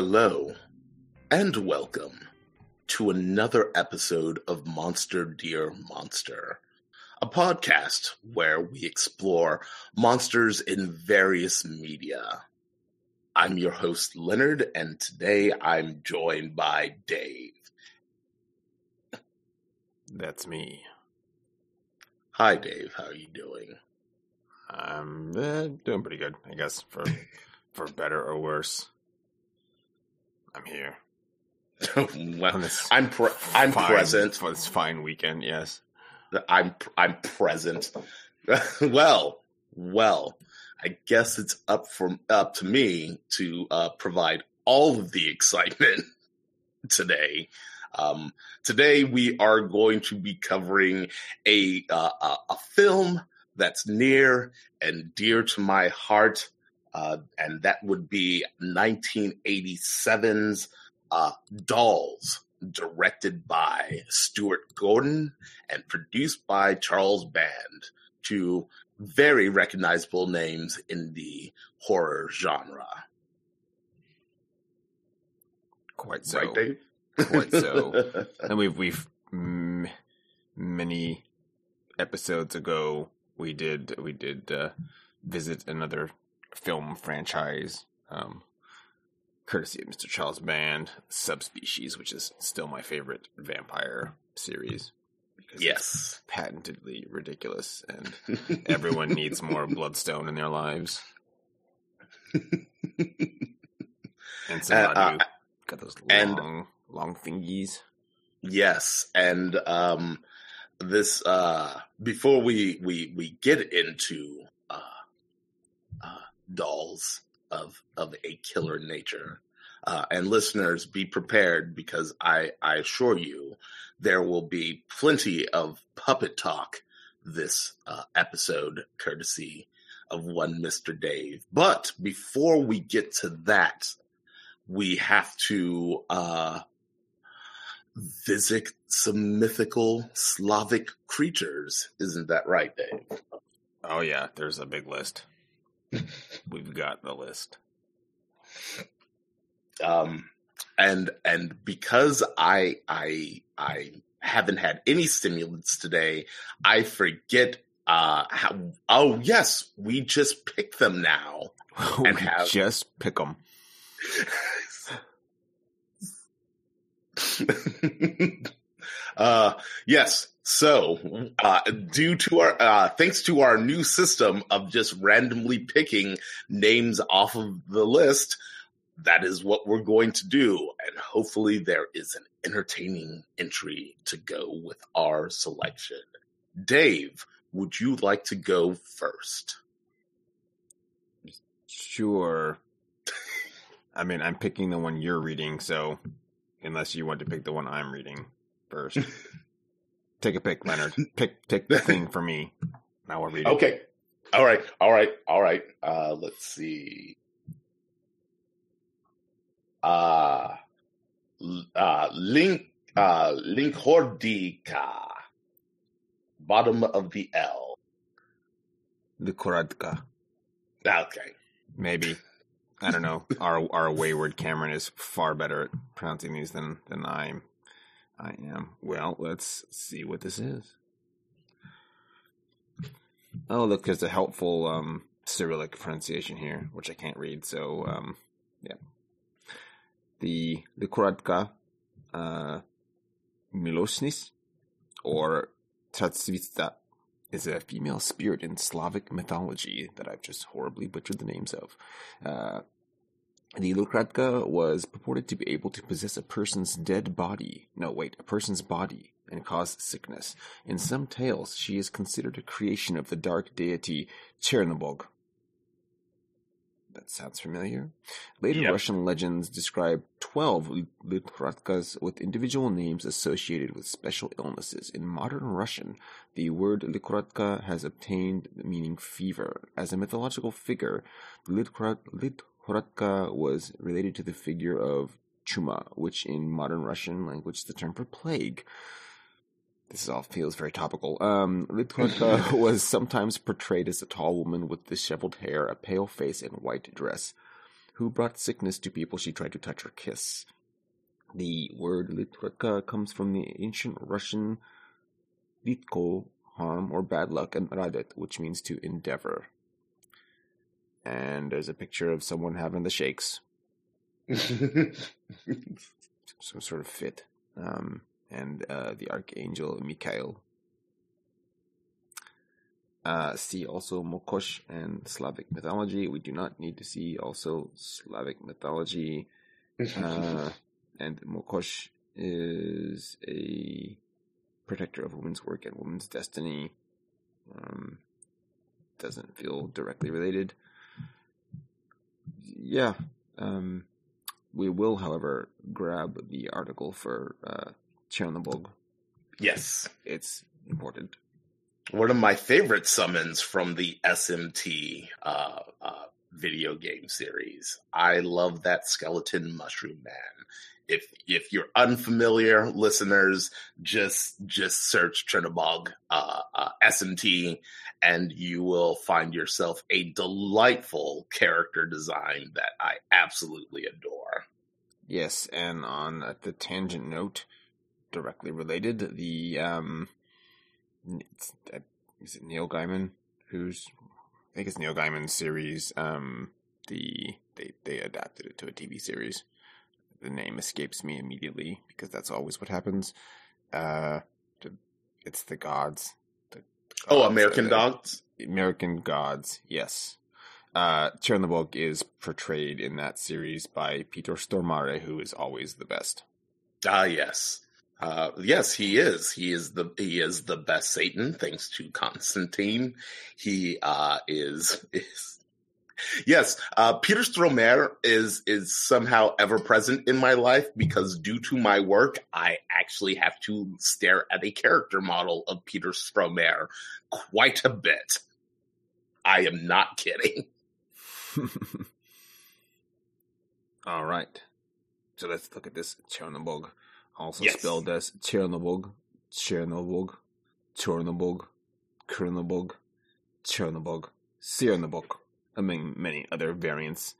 Hello, and welcome to another episode of Monster Dear Monster, a podcast where we explore monsters in various media. I'm your host, Leonard, and today I'm joined by Dave. That's me. Hi, Dave. How are you doing? I'm uh, doing pretty good, I guess, for for better or worse. I'm here. well, I'm pre- I'm fine, present for this fine weekend. Yes, I'm I'm present. well, well, I guess it's up from up to me to uh, provide all of the excitement today. Um, today we are going to be covering a uh, a, a film that's near and dear to my heart, uh, and that would be 1987's uh, Dolls, directed by Stuart Gordon and produced by Charles Band, two very recognizable names in the horror genre. quite so. Right, Dave? Quite so. and we've we've mm, many episodes ago we did we did uh, visit another film franchise um, courtesy of Mr. Charles Band, Subspecies, which is still my favorite vampire series because it's yes. patentedly ridiculous and everyone needs more bloodstone in their lives. And some Uh, uh, got those and- long long thingies. Yes, and um, this uh, before we we we get into dolls of of a killer nature, uh, and listeners, be prepared because I I assure you there will be plenty of puppet talk this uh, episode, courtesy of one Mister Dave. But before we get to that, we have to. Uh, visit some mythical Slavic creatures. Isn't that right, Dave? Oh yeah, there's a big list. We've got the list. Um, and and because I I I haven't had any stimulants today, I forget. Uh, how, oh yes, we just pick them now. we And have- just pick them. uh, yes. So, uh, due to our, uh, thanks to our new system of just randomly picking names off of the list, that is what we're going to do. And hopefully there is an entertaining entry to go with our selection. Dave, would you like to go first? Sure. I mean, I'm picking the one you're reading, so unless you want to pick the one I'm reading first, take a pick, Leonard. Pick pick the thing for me. Now we're reading. Okay. All right. All right. All right. Uh, let's see. Uh, uh, link, uh, Linkhordica. Bottom of the L. The Koradka. Okay. Maybe. I don't know. Our our wayward Cameron is far better at pronouncing these than than I'm. I am. Well, let's see what this is. Oh, look, there's a helpful um, Cyrillic pronunciation here, which I can't read. So, um, yeah. The Koradka, uh, Milosnis, or Tatsvista, is a female spirit in Slavic mythology that I've just horribly butchered the names of. Uh, the Lukratka was purported to be able to possess a person's dead body. No, wait, a person's body and cause sickness. In some tales, she is considered a creation of the dark deity Chernobog. That sounds familiar. Later Yep. Russian legends describe 12 Lukratkas with individual names associated with special illnesses. In modern Russian, the word Likratka has obtained the meaning fever. As a mythological figure, Litkrat- Likratka was related to the figure of Chuma, which in modern Russian language is the term for plague. this all feels very topical. Um, was sometimes portrayed as a tall woman with disheveled hair, a pale face, and white dress, who brought sickness to people she tried to touch or kiss. The word Litvaka comes from the ancient Russian Litko, harm or bad luck, and Radet, which means to endeavor. And there's a picture of someone having the shakes. Some sort of fit. Um, and uh, the archangel Mikhail. Uh, see also Mokosh and Slavic mythology. We do not need to see also Slavic mythology. Uh, and Mokosh is a protector of women's work and women's destiny. Um, doesn't feel directly related. Yeah. Um, we will, however, grab the article for uh, Chernobog. Yes. It's important. One of my favorite summons from the SMT uh, uh, video game series. I love that skeleton mushroom man. If if you're unfamiliar, listeners, just just search Chernobog uh, uh, SMT, and you will find yourself a delightful character design that I absolutely adore. Yes, and on the tangent note, directly related. The um, uh, is it Neil Gaiman who's I think it's Neil Gaiman's series. Um, the they they adapted it to a TV series. The name escapes me immediately because that's always what happens. Uh, it's the gods. The, oh, American Gods. American Gods. Yes. Uh, Chernobog is portrayed in that series by Peter Stormare, who is always the best. Ah, yes. Uh, yes, he is. He is the he is the best Satan, thanks to Constantine. He uh, is is yes. Uh, Peter Stormare is is somehow ever present in my life because due to my work, I actually have to stare at a character model of Peter Stormare quite a bit. I am not kidding. All right, so let's look at this Chernobog also yes. spelled as Chernobog, Chernobog, Chernobog, Chernobog, Chernobog, Cernobog, among many other variants,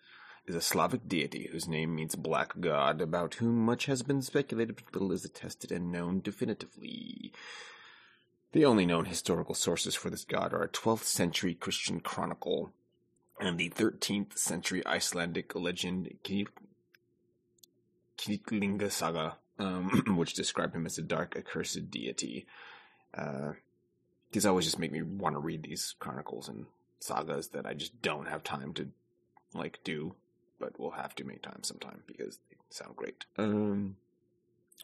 is a Slavic deity whose name means black god, about whom much has been speculated but little is attested and known definitively. The only known historical sources for this god are a 12th century Christian chronicle and the 13th century Icelandic legend Knytlinga Saga um, which describe him as a dark, accursed deity. Uh, these always just make me want to read these chronicles and sagas that I just don't have time to like do, but we'll have to make time sometime because they sound great. Um,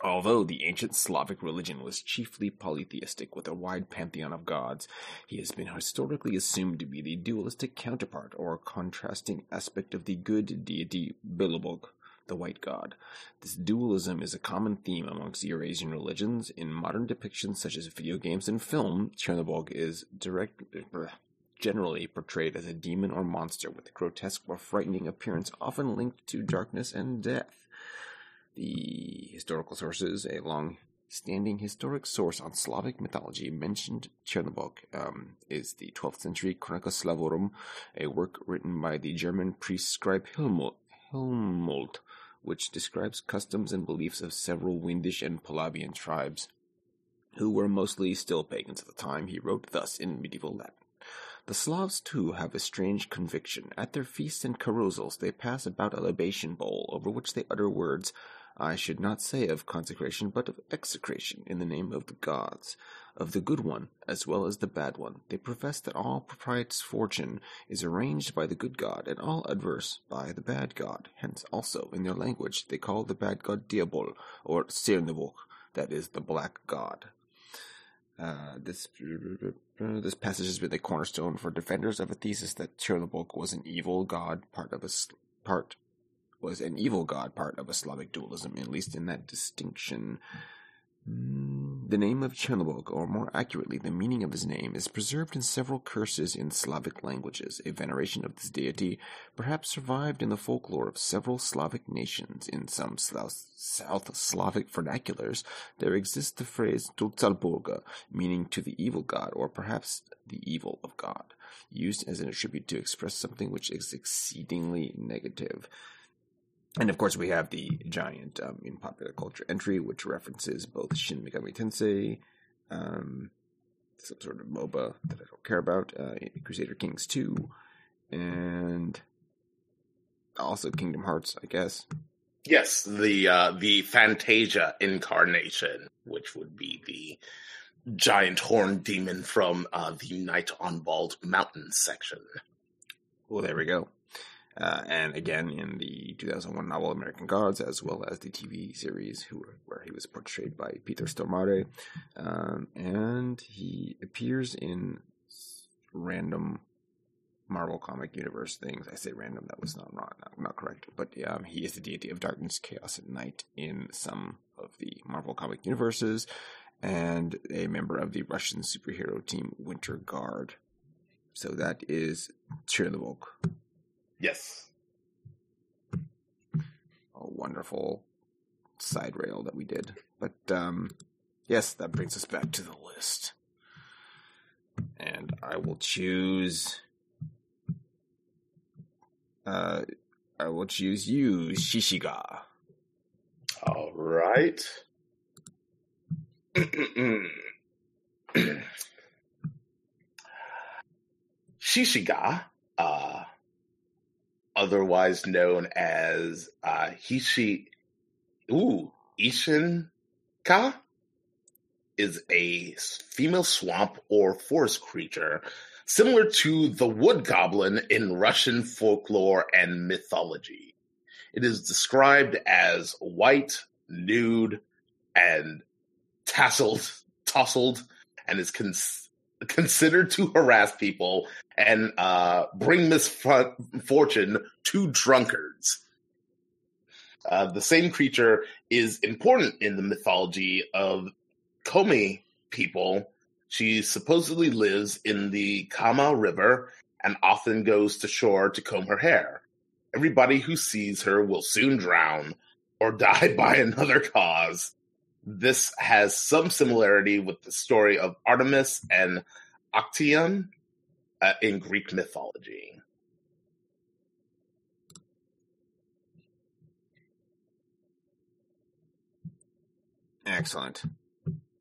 although the ancient Slavic religion was chiefly polytheistic with a wide pantheon of gods, he has been historically assumed to be the dualistic counterpart or contrasting aspect of the good deity Belobog the white god. This dualism is a common theme amongst Eurasian religions. In modern depictions such as video games and film, Chernobog is direct, generally portrayed as a demon or monster with a grotesque or frightening appearance, often linked to darkness and death. The historical sources, a long standing historic source on Slavic mythology mentioned Chernobog um, is the 12th century Chronica Slavorum, a work written by the German priest scribe Helmut, Helmult, which describes customs and beliefs of several Windish and Polabian tribes, who were mostly still pagans at the time. He wrote thus in medieval Latin. The Slavs, too, have a strange conviction. At their feasts and carousals, they pass about a libation bowl, over which they utter words I should not say of consecration, but of execration in the name of the gods, of the good one as well as the bad one. They profess that all proprieties fortune is arranged by the good god, and all adverse by the bad god. Hence, also, in their language, they call the bad god Diabol, or Cernobog, that is, the black god. Uh, this this passage has been the cornerstone for defenders of a thesis that Chernobog was an evil god, part of a part was an evil god part of a Slavic dualism, at least in that distinction. Mm, The name of Chernobog, or more accurately, the meaning of his name, is preserved in several curses in Slavic languages. A veneration of this deity perhaps survived in the folklore of several Slavic nations. In some South Slavic vernaculars, there exists the phrase Dulcalburga, meaning to the evil god, or perhaps the evil of God, used as an attribute to express something which is exceedingly negative. And of course, we have the giant um, in popular culture entry, which references both Shin Megami Tensei, um, some sort of MOBA that I don't care about, uh, Crusader Kings 2, and also Kingdom Hearts, I guess. Yes, the uh, the Fantasia incarnation, which would be the giant horned demon from uh, the Night on Bald Mountain section. Well, there we go. Uh, and again, in the 2001 novel American Gods, as well as the TV series, who, where he was portrayed by Peter Stormare, um, and he appears in random Marvel comic universe things. I say random; that was not not, not correct. But um, he is the deity of darkness, chaos, and night in some of the Marvel comic universes, and a member of the Russian superhero team Winter Guard. So that is Chernobog. Yes. a wonderful side rail that we did. But um, yes, that brings us back to the list. And I will choose. Uh, I will choose you, Shishiga. All right. Shishiga, uh, otherwise known as uh, Hishi, ooh, Ishinka, is a female swamp or forest creature similar to the wood goblin in Russian folklore and mythology. It is described as white, nude, and tasseled, tousled, and is cons- considered to harass people and uh, bring misfortune to drunkards. Uh, the same creature is important in the mythology of Komi people. She supposedly lives in the Kama River and often goes to shore to comb her hair. Everybody who sees her will soon drown or die by another cause. This has some similarity with the story of Artemis and Actaeon uh, in Greek mythology. Excellent.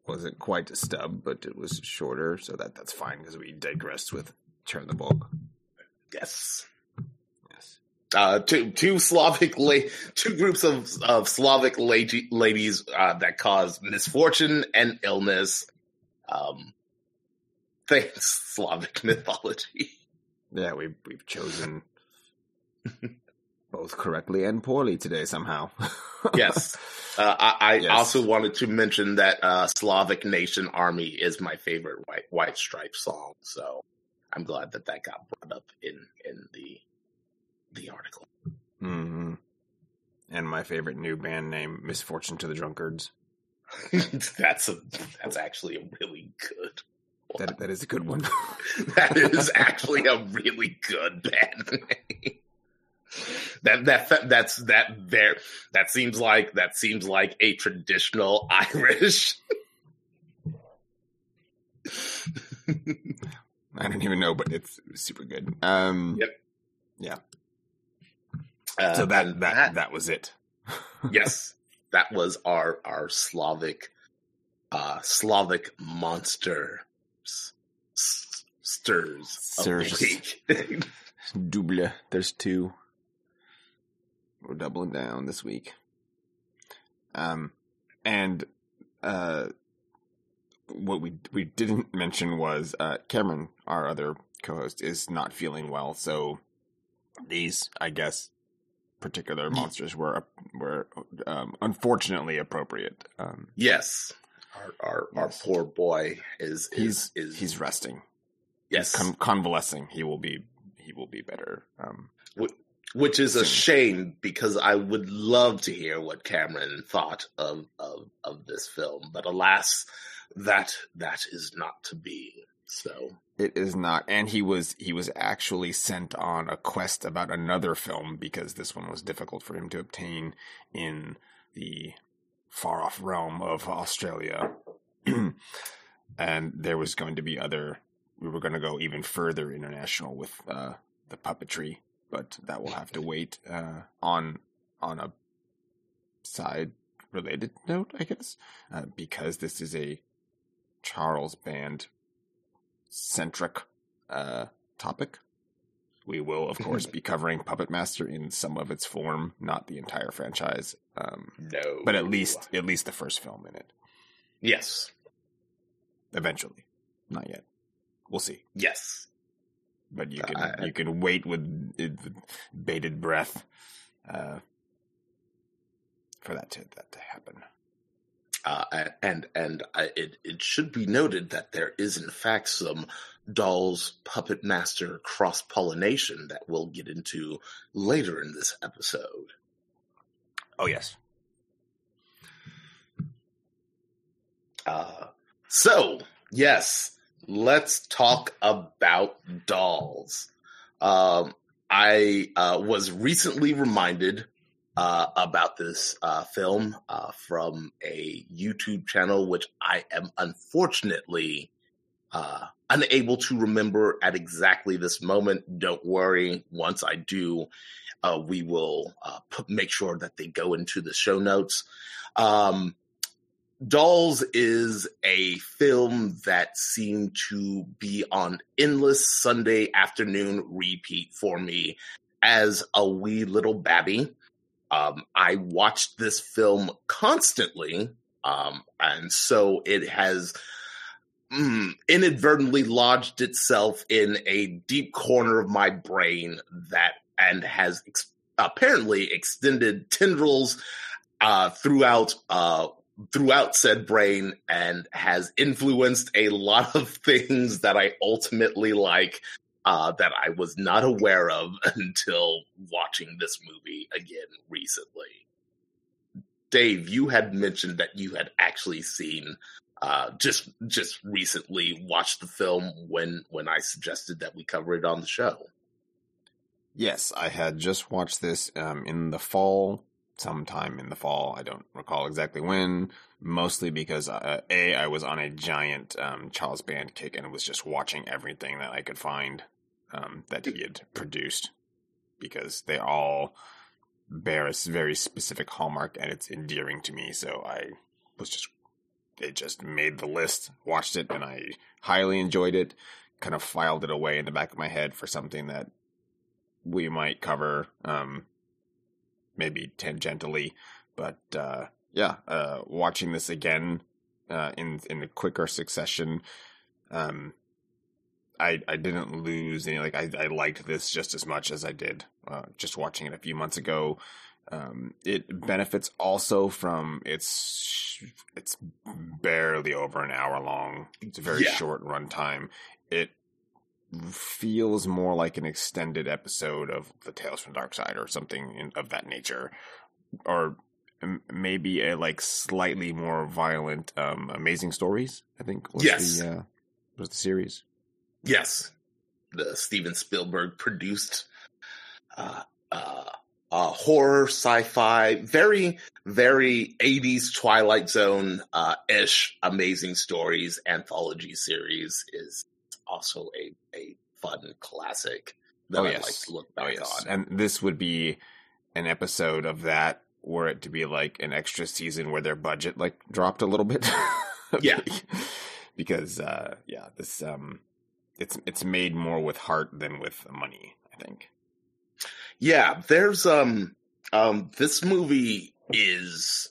Wasn't quite a stub, but it was shorter, so that that's fine because we digressed with turn the Yes. Yes. Uh, two two Slavic la- two groups of of Slavic la- ladies uh, that cause misfortune and illness. Um, thanks Slavic mythology. Yeah, we've we've chosen both correctly and poorly today somehow. Yes. Uh, I, I Yes. also wanted to mention that uh, Slavic Nation Army is my favorite White White Stripe song. So I'm glad that that got brought up in in the the article. hmm And my favorite new band name, Misfortune to the Drunkards. that's a that's actually a really good. That that is a good one. That is actually a really good band name. That that that's that there that seems like that seems like a traditional Irish. I don't even know, but it's super good. Um, Yep. Uh, so that, and that that was it. yes, that was our our Slavic uh Slavic monster s- s- stirs of the week. Double. There's two. We're doubling down this week. Um, and uh, what we we didn't mention was uh, Cameron, our other co-host, is not feeling well. So these, I guess, particular monsters were were um, unfortunately appropriate. Um, yes, our our, our poor boy is he's is, is he's resting. yes. He's con- convalescing. He will be he will be better. Um, which is a shame because I would love to hear what Cameron thought of of of this film, but alas, that that is not to be. So It is not, and he was he was actually sent on a quest about another film because this one was difficult for him to obtain in the far off realm of Australia, and there was going to be other. We were going to go even further international with uh, the puppetry, but that will have to wait uh, on on a side related note, I guess, uh, because this is a Charles Band centric uh, topic. We will, of course, be covering Puppet Master in some of its form, not the entire franchise, um, no, but at least at least the first film in it. yes, Eventually, not yet. We'll see. yes. But you can I- you can wait with, with bated breath uh, for that to that to happen. Uh, and and I, it it should be noted that there is in fact some Dolls Puppet Master cross pollination that we'll get into later in this episode. Oh yes, Uh, so yes, let's talk about dolls. Um, I uh, was recently reminded uh, about this uh, film uh, from a YouTube channel, which I am unfortunately uh, unable to remember at exactly this moment. Don't worry, once I do, uh, we will uh, make sure that they go into the show notes. Um, Dolls is a film that seemed to be on endless Sunday afternoon repeat for me as a wee little babby. Um, I watched this film constantly, um, and so it has mm, inadvertently lodged itself in a deep corner of my brain that and has ex- apparently extended tendrils uh, throughout uh, throughout said brain and has influenced a lot of things that I ultimately like uh, that I was not aware of until watching this movie again recently. Dave, you had mentioned that you had actually seen uh, just just recently watched the film when when I suggested that we cover it on the show. Yes, I had just watched this um, in the fall, sometime in the fall. I don't recall exactly when. Mostly because uh, a I was on a giant um, Charles Band kick and was just watching everything that I could find um, that he had produced because they all bear a very specific hallmark and it's endearing to me. So I was just it just made the list, watched it, and I highly enjoyed it. Kind of filed it away in the back of my head for something that we might cover um maybe tangentially but uh yeah uh watching this again uh in in a quicker succession um i i didn't lose any like i i liked this just as much as i did uh just watching it a few months ago um it benefits also from its it's barely over an hour long it's a very Yeah. short runtime it feels more like an extended episode of the Tales from Dark Side or something in, of that nature, or maybe a like slightly more violent, um, Amazing Stories. I think was Yes. the uh, was the series. Yes, the Steven Spielberg produced uh, uh, uh, horror, sci-fi, very, very '80s Twilight Zone uh, ish, amazing stories anthology series is also a a fun classic that Oh, yes. like to look Oh back yes, on. and this would be an episode of that were it to be like an extra season where their budget like dropped a little bit. Yeah. because uh, yeah, this um, it's it's made more with heart than with money. I think. Yeah, there's um um this movie is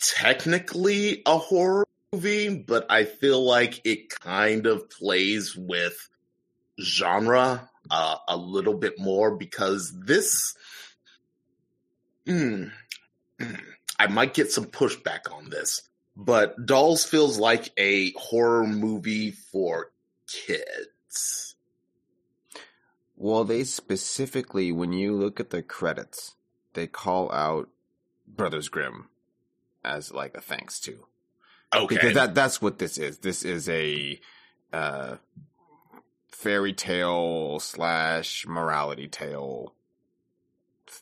technically a horror movie, but I feel like it kind of plays with genre uh, a little bit more because this. Hmm. I might get some pushback on this, but Dolls feels like a horror movie for kids. Well, they specifically, when you look at the credits, they call out Brothers Grimm as like a thanks to. Okay. Because that that's what this is. This is a uh, fairy tale slash morality tale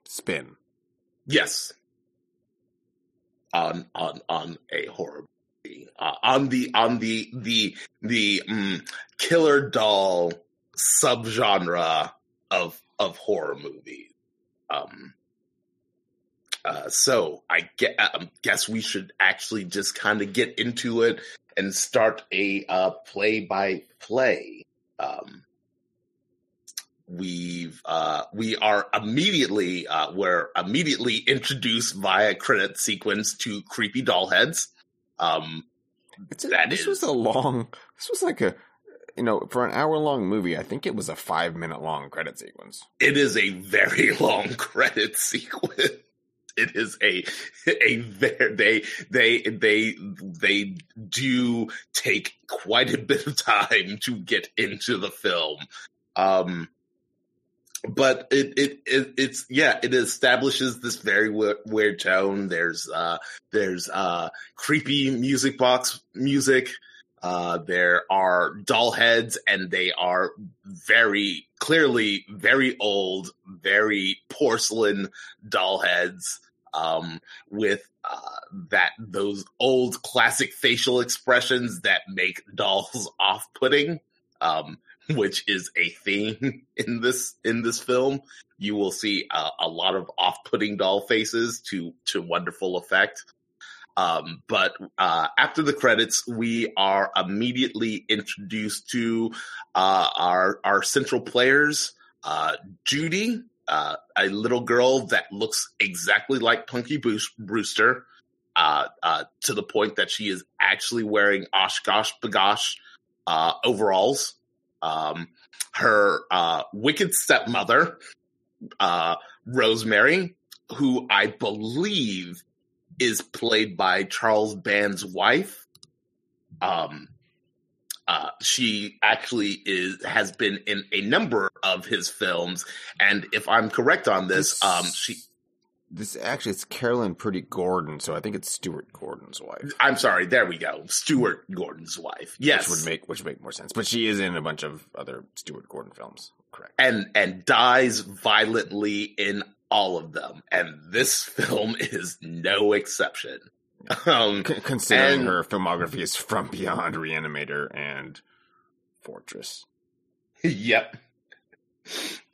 spin. Yes. On on on a horror movie. Uh, on the on the the the mm, killer doll subgenre of of horror movies. Um uh, so I get, um, guess we should actually just kind of get into it and start a uh, play by play. Um, we've uh, we are immediately uh, we're immediately introduced via credit sequence to creepy doll heads. Um, a, That this is- was a long. This was like a, you know, for an hour long movie. I think it was a five minute long credit sequence. it is a very long credit sequence. It is a a very they they they they do take quite a bit of time to get into the film. Um but it, it it it's yeah it establishes this very weird, weird tone. There's uh there's uh creepy music box music. Uh there are doll heads and they are very clearly very old very porcelain doll heads um with uh that those old classic facial expressions that make dolls off-putting. Um which is a theme in this in this film. You will see a lot of off-putting doll faces to to wonderful effect. Um, but uh, after the credits, we are immediately introduced to uh, our our central players, uh, Judy, uh, a little girl that looks exactly like Punky Brewster, Brewster, uh, uh, to the point that she is actually wearing OshKosh B'gosh uh, overalls um, her uh, wicked stepmother, uh, Rosemary, who I believe is played by Charles Band's wife. Um, uh, she actually is has been in a number of his films, and if I'm correct on this, This- um, she This actually it's Carolyn Purdy Gordon, so I think it's Stuart Gordon's wife. I'm sorry, there we go, Stuart Gordon's wife. Yes, Which would make which would make more sense. But she is in a bunch of other Stuart Gordon films. Correct. and and dies violently in all of them and this film is no exception um C- considering and- her filmography is From Beyond, Reanimator, and Fortress. yep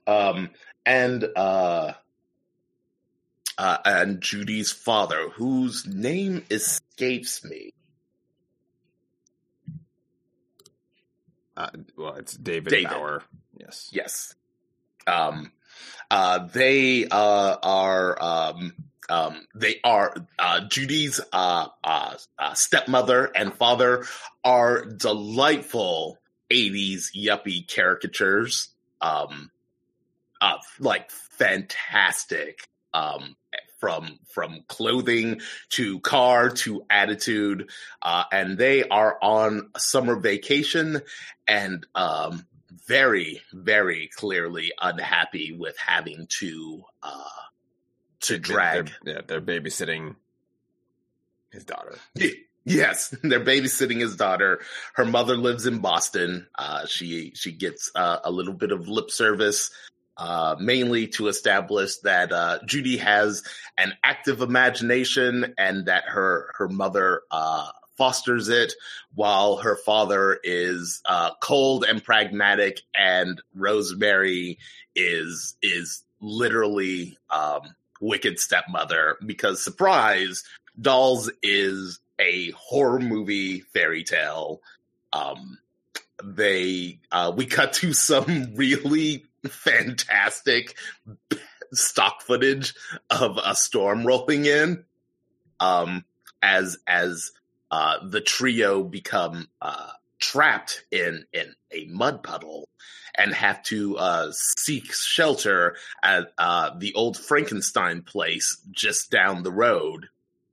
um and uh uh and judy's father whose name escapes me Uh, well, it's David, David. Bower. Yes. Yes. Um, uh, they uh, are um, um, they are uh, Judy's uh, uh, uh, stepmother and father are delightful '80s yuppie caricatures. Um, uh, like fantastic. Um, from from clothing to car to attitude, uh, and they are on summer vacation and um, very, very clearly unhappy with having to uh, to drag. They're, yeah, they're babysitting his daughter. Yes, they're babysitting his daughter. Her mother lives in Boston. Uh, she she gets uh, a little bit of lip service, uh, mainly to establish that uh, Judy has an active imagination and that her her mother uh, fosters it, while her father is uh, cold and pragmatic, and Rosemary is is literally um, wicked stepmother because surprise, Dolls is a horror movie fairy tale. Um, they uh, we cut to some really fantastic stock footage of a storm rolling in. Um, as as uh, the trio become uh, trapped in in a mud puddle and have to uh, seek shelter at uh, the old Frankenstein place just down the road.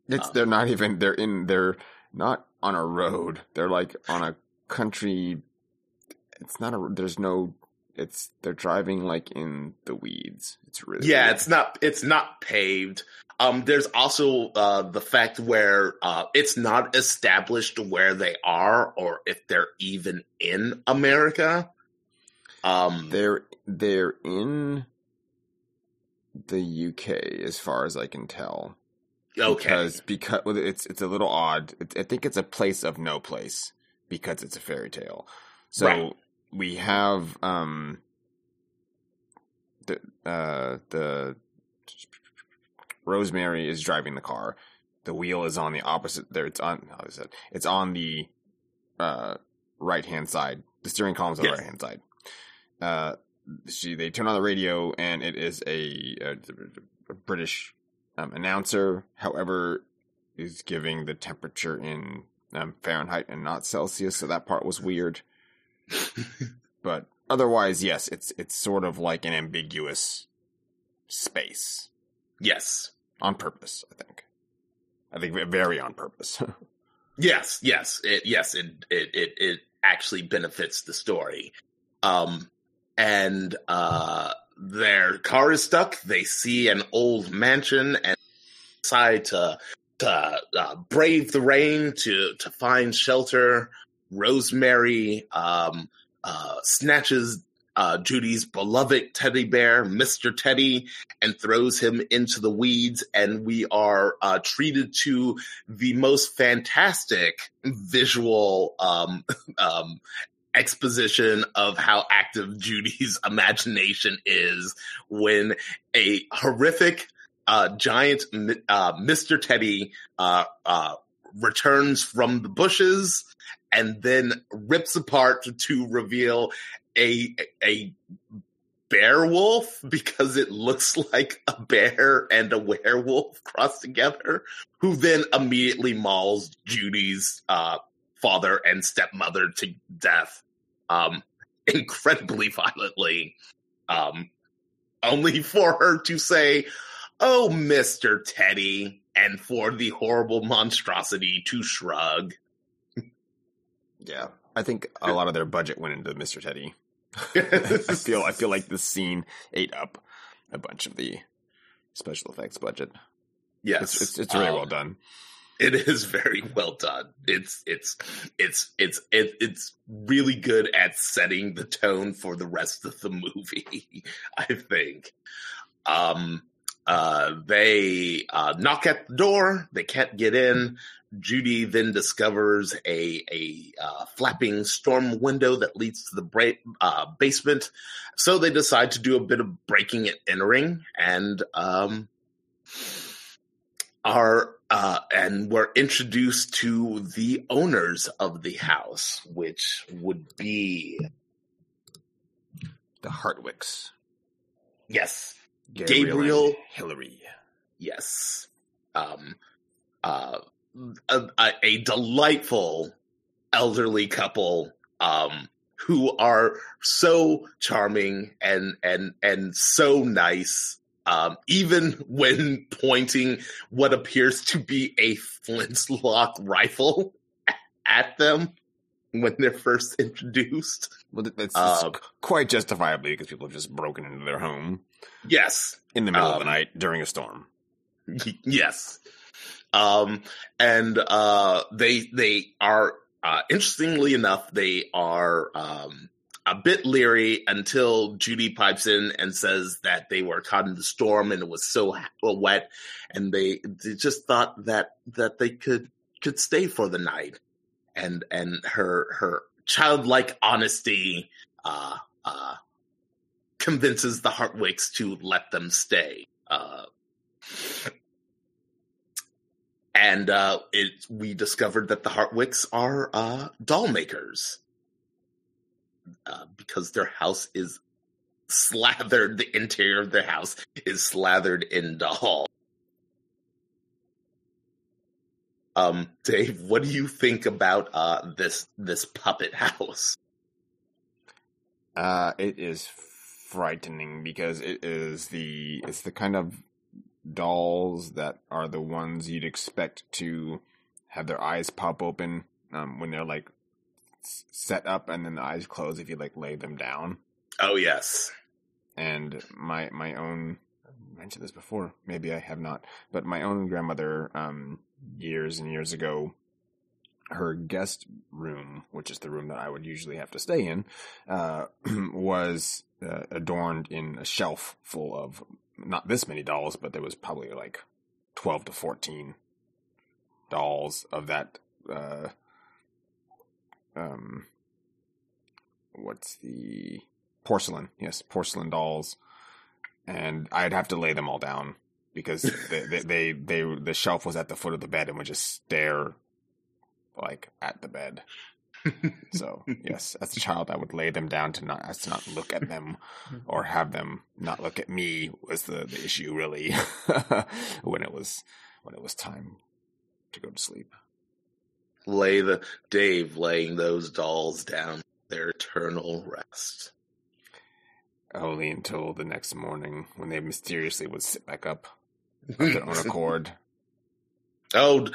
It's Um, they're not even they're in they're not on a road. They're like on a country. It's not a. There's no it's they're driving like in the weeds. It's really yeah, weird. it's not it's not paved. Um, there's also uh, the fact where uh, it's not established where they are or if they're even in America. Um, they're they're in the UK as far as I can tell. okay, Because because well, it's it's a little odd. It, I think it's a place of no place because it's a fairy tale. So Right. We have um the uh the Rosemary is driving the car. The wheel is on the opposite there it's on how is it? It's on the uh right hand side. The steering column's on Yes. the right hand side. Uh she they turn on the radio and it is a, a, a British um, announcer, however, is giving the temperature in um, Fahrenheit and not Celsius, so that part was weird. But otherwise, yes, it's it's sort of like an ambiguous space yes, on purpose. I think. I think very on purpose. yes, yes, it, yes. It, it it it actually benefits the story. Um, and uh, their car is stuck. They see an old mansion and decide to to uh, brave the rain to to find shelter. Rosemary um, uh, snatches uh, Judy's beloved teddy bear, Mister Teddy, and throws him into the weeds. And we are uh, treated to the most fantastic visual um, um, exposition of how active Judy's imagination is when a horrific uh, giant uh, Mr. Teddy uh, uh, returns from the bushes and then rips apart to reveal a a bear wolf because it looks like a bear and a werewolf crossed together who then immediately mauls Judy's uh, father and stepmother to death um, incredibly violently um, only for her to say oh mr teddy and for the horrible monstrosity to shrug yeah, I think a lot of their budget went into Mister Teddy. I feel I feel like this scene ate up a bunch of the special effects budget. yes It's it's, it's really um, well done. It is very well done. It's it's it's it's it, it's really good at setting the tone for the rest of the movie. I think. Um, uh, they uh, knock at the door. They can't get in. Judy then discovers a a uh, flapping storm window that leads to the bra- uh, basement. So they decide to do a bit of breaking and entering, and um, are uh, and we're introduced to the owners of the house, which would be The Hartwickes, yes, Gabriel, Gabriel- Hillary. yes, um, uh, a, a, a delightful elderly couple, um, who are so charming and and and so nice. Um, even when pointing what appears to be a flintlock rifle at them when they're first introduced. Well, th- that's Uh, it's quite justifiably because people have just broken into their home Yes, in the middle of the Um, night during a storm. Yes. Um and uh they they are uh interestingly enough they are um a bit leery until Judy pipes in and says that they were caught in the storm and it was so wet. And they, they just thought that that they could could stay for the night. And and her her childlike honesty uh uh convinces the Hartwickes to let them stay uh and uh, it we discovered that the Hartwickes are uh, doll makers uh, because their house is slathered. The interior of their house is slathered in doll. Um, Dave, what do you think about uh, this this puppet house? Uh, it is frightening because it is the it's the kind of dolls that are the ones you'd expect to have their eyes pop open um, when they're like set up and then the eyes close if you like lay them down. Oh yes. And my my own I mentioned this before, maybe I have not, but my own grandmother, um, years and years ago, her guest room, which is the room that I would usually have to stay in, uh, was uh, adorned in a shelf full of not this many dolls, but there was probably like 12 to 14 dolls of that, uh, um, what's the porcelain? Yes, porcelain dolls. And I'd have to lay them all down because they, they, they, they, the shelf was at the foot of the bed and would just stare like at the bed. so yes, as a child, I would lay them down to not as to not look at them or have them not look at me was the, the issue really when it was when it was time to go to sleep. Lay the Dave laying those dolls down their eternal rest. Only until the next morning when they mysteriously would sit back up of their own accord. Oh,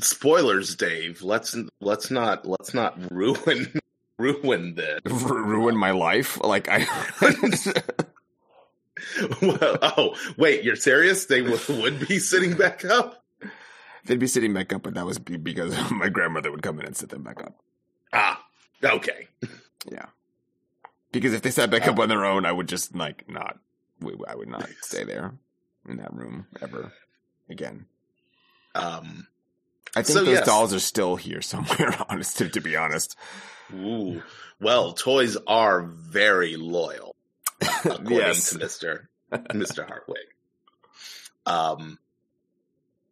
spoilers, Dave. Let's let's not let's not ruin ruin this. R- ruin my life? Like I. well, oh, wait, you're serious? They would, would be sitting back up? They'd be sitting back up, but that was because my grandmother would come in and sit them back up. Ah, okay. Yeah. Because if they sat back up on their own, I would just like not. I would not stay there in that room ever again. Um, I think So, those yes. dolls are still here somewhere. Honest, to, to be honest. ooh, well, toys are very loyal, according Yes. to Mister Mister Hartwicke. Um,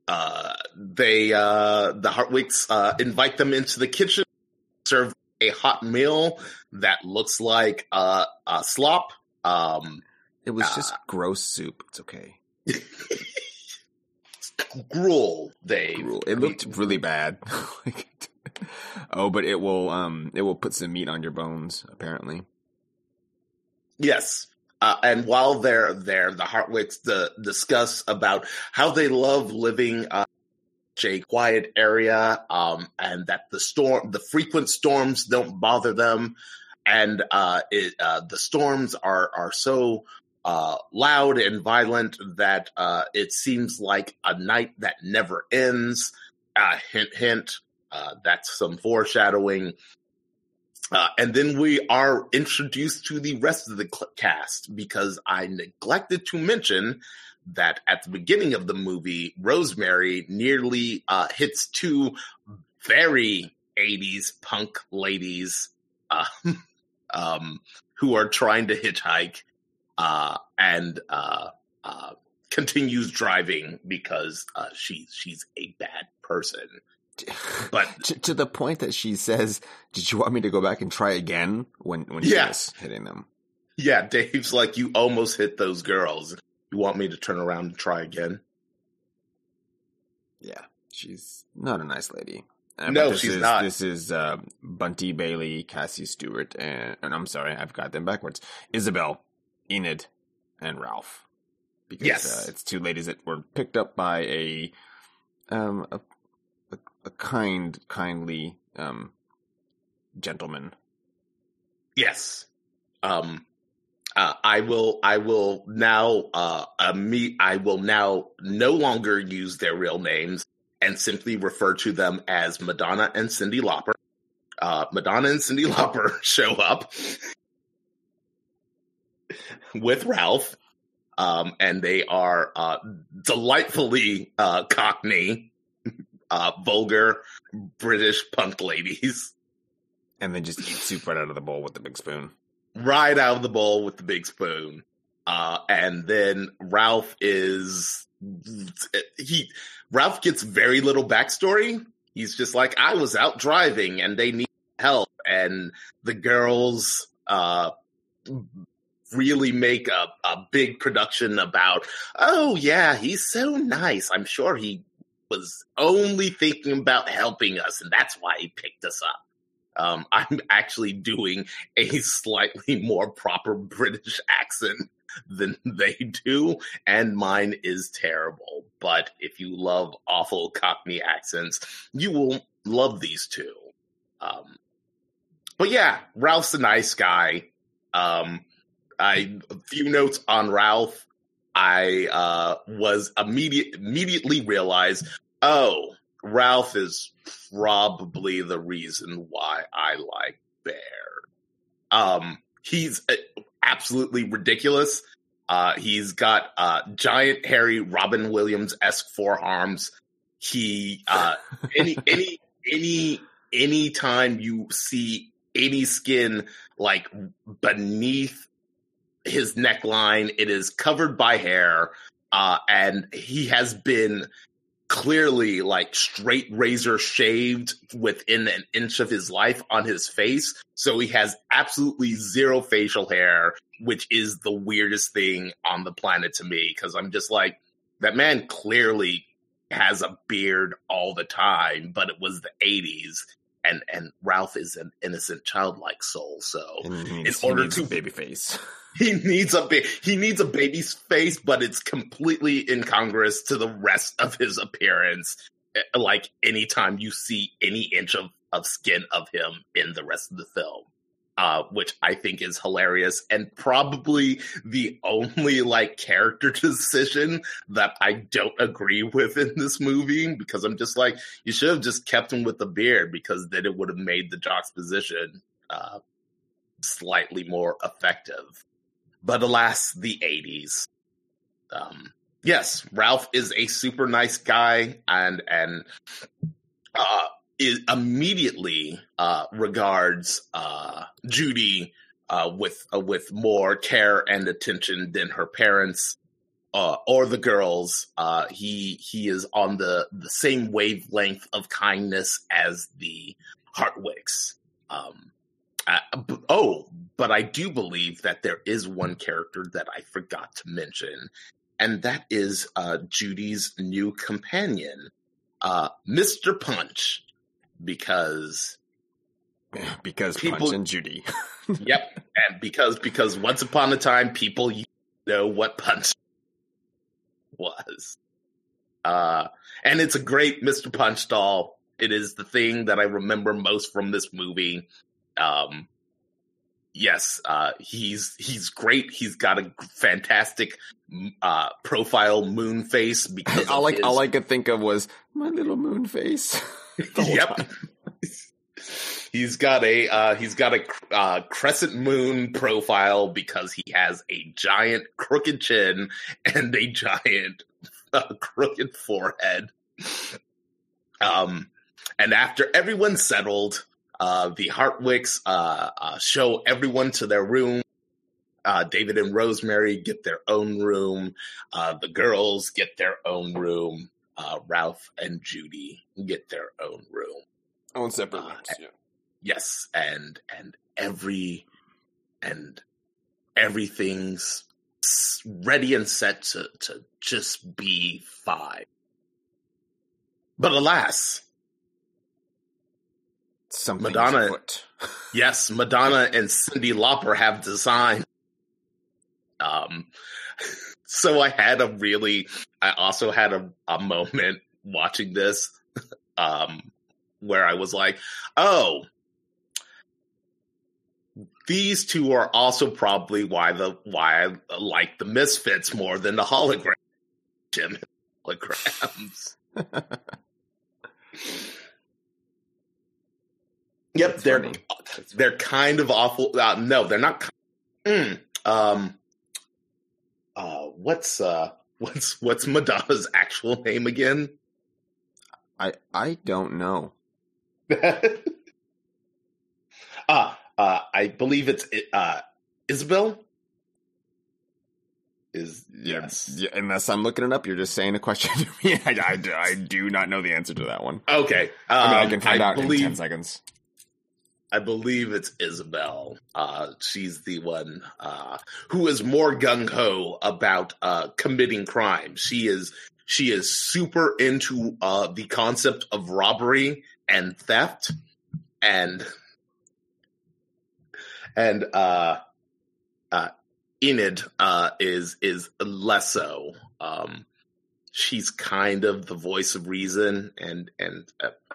uh, they uh, the Hartwickes uh, invite them into the kitchen, serve a hot meal that looks like uh, uh slop. Um, It was just gross soup. It's okay. Gruel, Dave. Gruel. It looked really bad. Like, oh, but it will. Um, it will put some meat on your bones. Apparently. Yes. Uh, and while they're there, the Hartwickes the, discuss about how they love living uh, a quiet area, um, and that the storm, the frequent storms, don't bother them, and uh, it, uh, the storms are are so uh, loud and violent that uh, it seems like a night that never ends. Uh, hint, hint. Uh, that's some foreshadowing. Uh, and then we are introduced to the rest of the cast because I neglected to mention that at the beginning of the movie, Rosemary nearly uh, hits two very 80s punk ladies um, who are trying to hitchhike uh, and uh, uh, continues driving because uh, she, she's a bad person. But to, to the point that she says, "Did you want me to go back and try again?" When when she Yeah. was hitting them. Yeah, Dave's like, you almost hit those girls. You want me to turn around and try again? Yeah, she's not a nice lady. Uh, No, she's is, not. This is uh, Bunty Bailey, Cassie Stuart, and, and I'm sorry, I've got them backwards. Isabel, Enid, and Ralph. Because Yes. uh, it's two ladies that were picked up by a um a a, a kind, kindly um gentleman. Yes. Um, uh, I will. I will now. Uh, uh, me. I will now no longer use their real names and simply refer to them as Madonna and Cyndi Lauper. Uh, Madonna and Cyndi Lauper show up with Ralph, um, and they are uh, delightfully uh, Cockney, uh, vulgar British punk ladies. And then just eat soup right out of the bowl with the big spoon. right out of the bowl with the big spoon. Uh, and then Ralph is he Ralph gets very little backstory. He's just like, I was out driving and they need help, and the girls uh really make a, a big production about, oh yeah, he's so nice. I'm sure he was only thinking about helping us, and that's why he picked us up. Um, I'm actually doing a slightly more proper British accent than they do, and mine is terrible. But if you love awful Cockney accents, you will love these two. Um, but yeah, Ralph's a nice guy. Um, I a few notes on Ralph. I uh, was immediate immediately realized, oh, Ralph is probably the reason why I like Bear. Um, he's uh, absolutely ridiculous. Uh, he's got uh, giant, hairy Robin Williams esque forearms. He uh, any any any any time you see any skin like beneath his neckline, it is covered by hair, uh, and he has been clearly like straight razor shaved within an inch of his life on his face. So he has absolutely zero facial hair, which is the weirdest thing on the planet to me. Cause I'm just like, that man clearly has a beard all the time, but it was the 80s. And and Ralph is an innocent childlike soul. So in order to baby face. he needs a ba- he needs a baby's face, but it's completely incongruous to the rest of his appearance. Eh, Like anytime you see any inch of, of skin of him in the rest of the film, uh, which I think is hilarious and probably the only like character decision that I don't agree with in this movie because I'm just like you should have just kept him with the beard because then it would have made the juxtaposition uh, slightly more effective but alas, the 80s. Um, yes, Ralph is a super nice guy and, and, uh, is immediately, uh, regards, uh, Judy, uh, with, uh, with more care and attention than her parents, uh, or the girls. Uh, he, he is on the, the same wavelength of kindness as the Hartwickes. Um, oh, but I do believe that there is one character that I forgot to mention, and that is Judy's new companion, Mr. Punch, because because People- Punch and Judy. yep, and because because once upon a time people know what Punch was, uh, and it's a great Mr. Punch doll. It is the thing that I remember most from this movie. Um, yes, uh, he's he's great. He's got a fantastic uh, profile moon face because all I all I could think of was my little moon face. yep. he's got a uh, he's got a uh, crescent moon profile because he has a giant crooked chin and a giant uh, crooked forehead. Um, and after everyone's settled, uh, the Hartwickes uh, uh, show everyone to their room. Uh, David and Rosemary get their own room. Uh, the girls get their own room. Uh, Ralph and Judy get their own room. Own separate Uh, rooms. Yeah. Yes, and and every and everything's ready and set to to just be fine. But alas, Something's Madonna- yes, Madonna and Cyndi Lauper have designed. Um, so I had a really, I also had a, a moment watching this, um, where I was like, oh, these two are also probably why the why I like the Misfits more than the hologram Jem holograms. yep, That's they're funny. they're kind of awful. Uh, no, they're not. Mm, um, what's uh, what's what's Madonna's actual name again? I I don't know. Ah, uh, I believe it's uh, Isabel. Is Yeah, yes. yeah, unless I'm looking it up, you're just saying a question to me. I, I, I do not know the answer to that one. Okay, um, I mean, I can find out believe, in ten seconds. I believe it's Isabel. Uh, she's the one uh, who is more gung ho about uh, committing crime. She is she is super into uh, the concept of robbery and theft, and and uh, uh, Enid is is less so. Um, she's kind of the voice of reason and and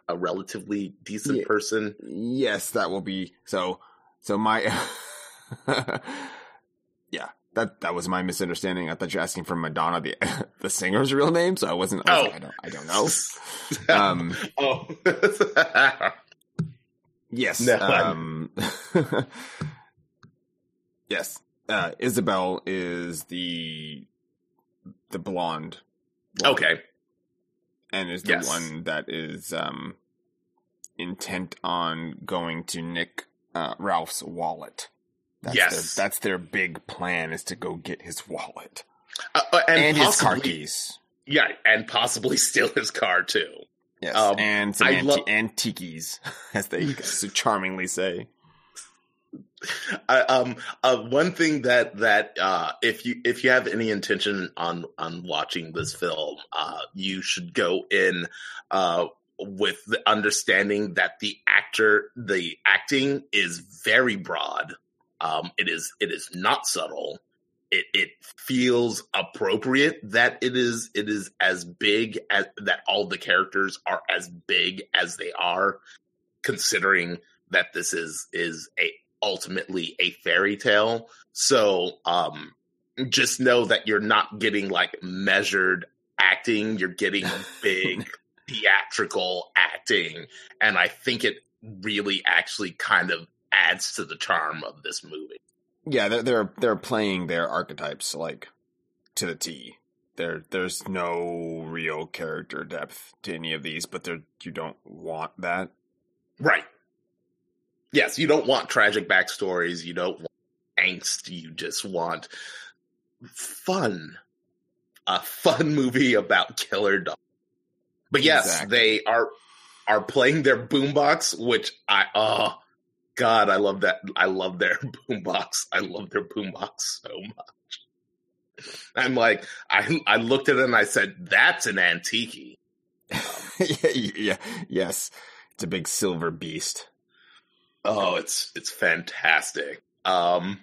a, relatively decent Yeah. person. Yes, that will be so. So my Yeah, that that was my misunderstanding. I thought you're asking for Madonna, the the singer's real name, so I wasn't. I, was Oh. like, I don't, I don't know. Um, oh. yes. No, um, yes. Uh, Isabel is the the blonde, woman, okay. And is the Yes. one that is um intent on going to nick uh, Ralph's wallet. That's Yes. their, that's their big plan is to go get his wallet Uh, uh, and and, his car keys. Yeah, and possibly steal his car too. Yes, Um, and some anti- lo- antiques, as they so charmingly say. I, um, uh, one thing that that uh, if you if you have any intention on on watching this film, uh, you should go in uh, with the understanding that the actor, the acting is very broad. Um, it is it is not subtle. It it feels appropriate that it is it is as big as that all the characters are as big as they are, considering that this is is a ultimately a fairy tale. So um just know that you're not getting like measured acting, you're getting big theatrical acting and I think it really actually kind of adds to the charm of this movie. Yeah, they're they're, they're playing their archetypes like to the T. There, there's no real character depth to any of these, but there you don't want that. Right. Yes, you don't want tragic backstories, you don't want angst, you just want fun. A fun movie about killer dogs. But yes, Exactly. they are are playing their boombox, which I oh God, I love that. I love their boombox. I love their boombox so much. I'm like, I I looked at it and I said, "That's an antique." yeah, yeah, yes, it's a big silver beast. Oh, it's it's fantastic. Um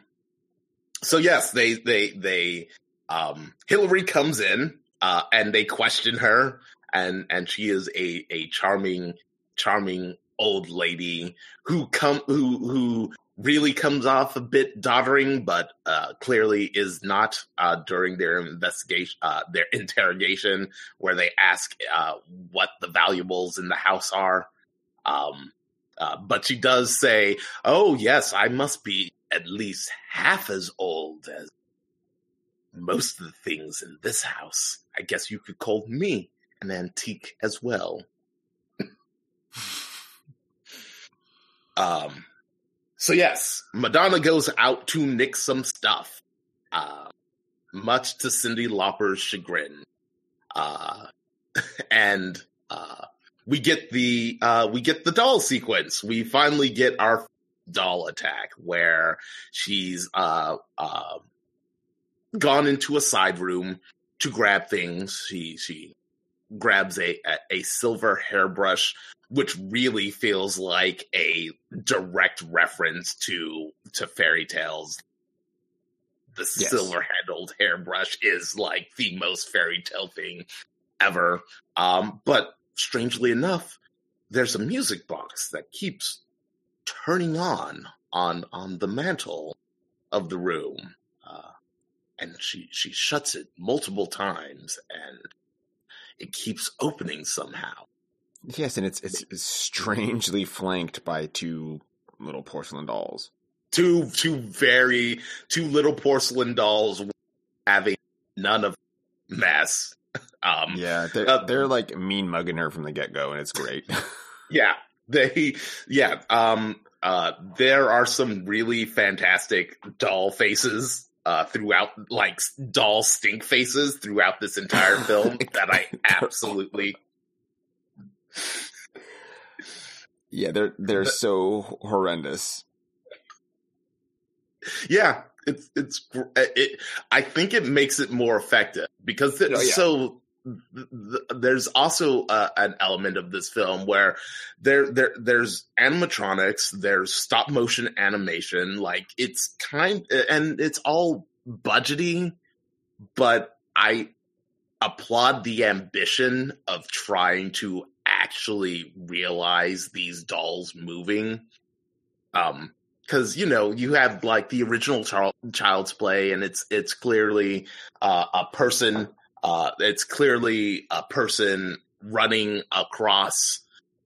so yes, they they they um Hillary comes in uh and they question her and and she is a a charming charming old lady who come who who really comes off a bit doddering but uh clearly is not uh during their investigation uh their interrogation where they ask uh what the valuables in the house are um uh, but she does say, "Oh yes, I must be at least half as old as most of the things in this house. I guess you could call me an antique as well." um. So yes, Madonna goes out to nick some stuff, uh, much to Cyndi Lauper's chagrin, uh, and uh, we get the uh we get the doll sequence. We finally get our doll attack where she's uh uh gone into a side room to grab things. She she grabs a a, silver hairbrush which really feels like a direct reference to to fairy tales. The Yes. silver handled hairbrush is like the most fairy tale thing ever. Um, but strangely enough, there's a music box that keeps turning on on on the mantle of the room, uh, and she she shuts it multiple times, and it keeps opening somehow. Yes, and it's it's, strangely flanked by two little porcelain dolls. Two two very two little porcelain dolls having none of mess. Um, Yeah, they're Uh, they're like mean mugging her from the get go, and it's great. Yeah, they yeah, um uh there are some really fantastic doll faces uh throughout like doll stink faces throughout this entire film that I absolutely yeah, they're they're so horrendous. yeah, it's it's uh, it I think it makes it more effective because Oh, yeah. so th- th- there's also uh, an element of this film where there there there's animatronics, there's stop motion animation, like it's kind and it's all budgety, but I applaud the ambition of trying to actually realize these dolls moving. Um because you know you have like the original Child's Play, and it's it's clearly uh, a person. Uh, it's clearly a person running across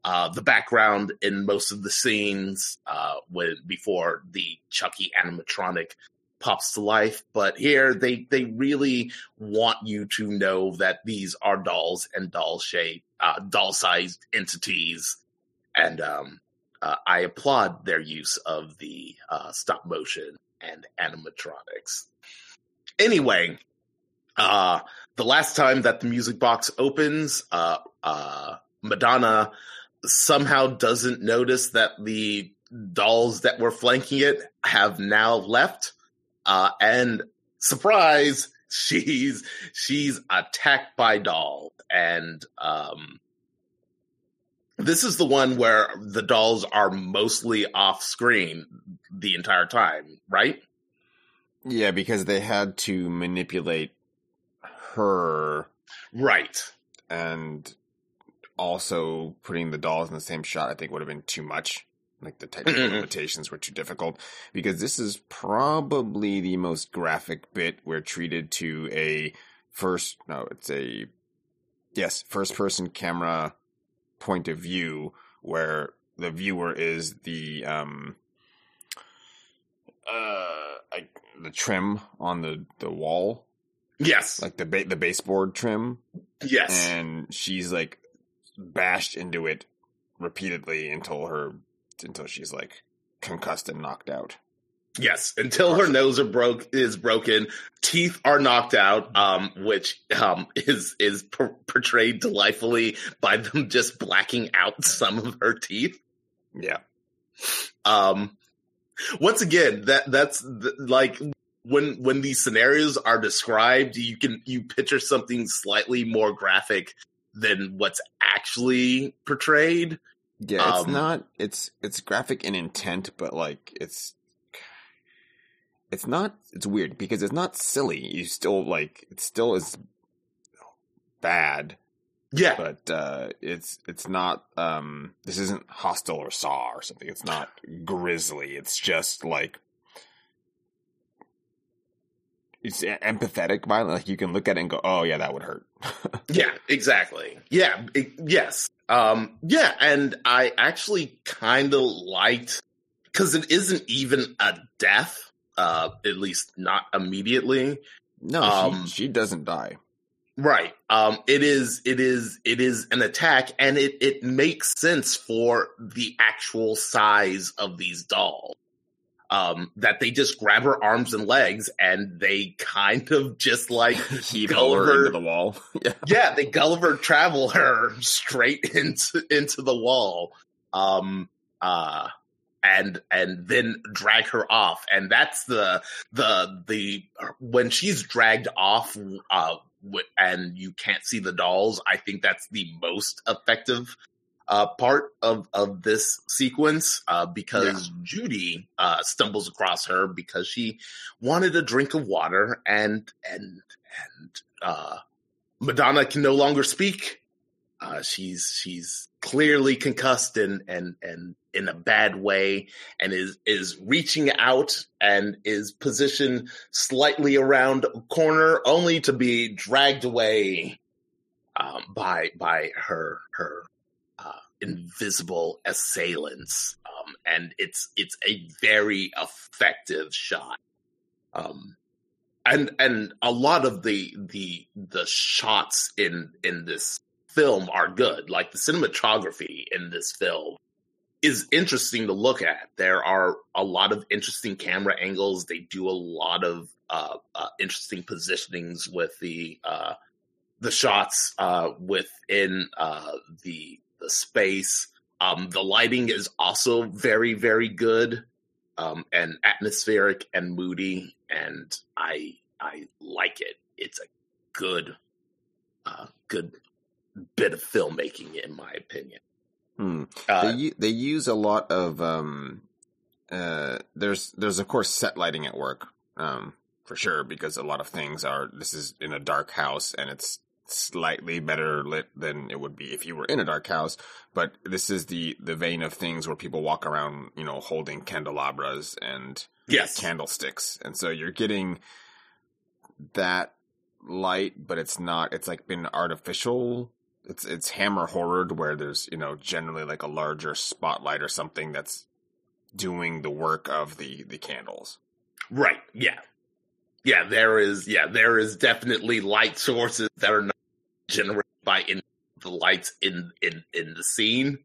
uh, the background in most of the scenes uh, when before the Chucky animatronic pops to life. But here they they really want you to know that these are dolls and doll shape, uh, doll sized entities, and um, uh, I applaud their use of the uh, stop motion and animatronics. Anyway, uh, the last time that the music box opens, uh, uh, Madonna somehow doesn't notice that the dolls that were flanking it have now left, uh, and surprise, she's she's attacked by dolls, and um, this is the one where the dolls are mostly off screen the entire time, right? Yeah, because they had to manipulate her. Right. And also putting the dolls in the same shot, I think would have been too much. Like the technical Mm-mm. limitations were too difficult because this is probably the most graphic bit we're treated to a first, no, it's a, yes, first person camera point of view where the viewer is the, um, uh, I, the trim on the, the wall, Yes. like the ba- the baseboard trim, yes. and she's like bashed into it repeatedly until her until she's like concussed and knocked out. Yes, until her nose are broke is broken, teeth are knocked out, um, which um is is per- portrayed delightfully by them just blacking out some of her teeth. Yeah, Um, once again, that that's the, like when when these scenarios are described, you can you picture something slightly more graphic than what's actually portrayed. yeah. It's Um, not. It's it's graphic in intent, but like it's it's not. It's weird because it's not silly. You still like it. Still is bad, Yeah, but uh, it's it's not. Um, this isn't Hostel or saw or something. It's not grisly. It's just like it's empathetic violence. Like you can look at it and go, "Oh yeah, that would hurt." Yeah, exactly. Yeah, it- yes. Um, yeah, and I actually kind of liked because it isn't even a death, uh, at least not immediately. no, Um, she, she doesn't die. Right. Um, it is, it is, it is an attack and it, it makes sense for the actual size of these dolls. Um, that they just grab her arms and legs and they kind of just like Heave Gulliver- over into the wall. yeah, yeah, they Gulliver travel her straight into into the wall, um, uh, and and then drag her off, and that's the the the when she's dragged off, uh, and you can't see the dolls. I think that's the most effective. Uh, part of of this sequence, uh, because Judy uh, stumbles across her because she wanted a drink of water, and and and uh, Madonna can no longer speak. Uh, she's she's clearly concussed and and and in a bad way, and is is reaching out and is positioned slightly around a corner, only to be dragged away um, by by her her uh, invisible assailants. Um, and it's it's a very effective shot. Um, and and a lot of the the the shots in in this film are good like the cinematography in this film is interesting to look at there are a lot of interesting camera angles they do a lot of uh, uh interesting positionings with the uh the shots uh within uh the the space um the lighting is also very very good um and atmospheric and moody and I I like it. It's a good uh good bit of filmmaking in my opinion. Hmm. Uh, they they use a lot of um uh there's there's of course set lighting at work um for sure because a lot of things are this is in a dark house and it's slightly better lit than it would be if you were in a dark house. But this is the the vein of things where people walk around, you know, holding candelabras and Yes. candlesticks, and so you're getting that light, but it's not. It's like been artificial. It's it's hammer horror where there's you know generally like a larger spotlight or something that's doing the work of the the candles. Right. Yeah. Yeah. There is. Yeah. There is definitely light sources that are not generated by in the lights in in in the scene,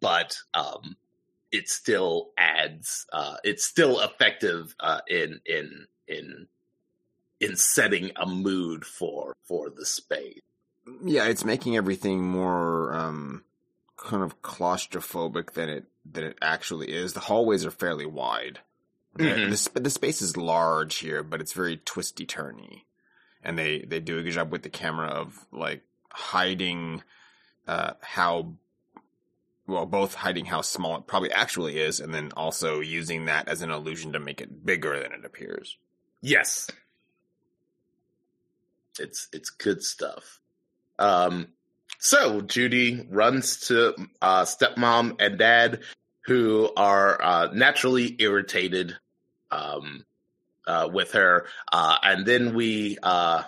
but um, it still adds. Uh, it's still effective uh, in in in in setting a mood for for the space. Yeah, it's making everything more um kind of claustrophobic than it than it actually is. The hallways are fairly wide. The, Mhm. the, the space is large here, but it's very twisty turny, and they they do a good job with the camera of like hiding uh how well both hiding how small it probably actually is, and then also using that as an illusion to make it bigger than it appears. Yes. It's it's good stuff. Um so Judy runs to uh stepmom and dad who are uh naturally irritated um uh with her. Uh and then we uh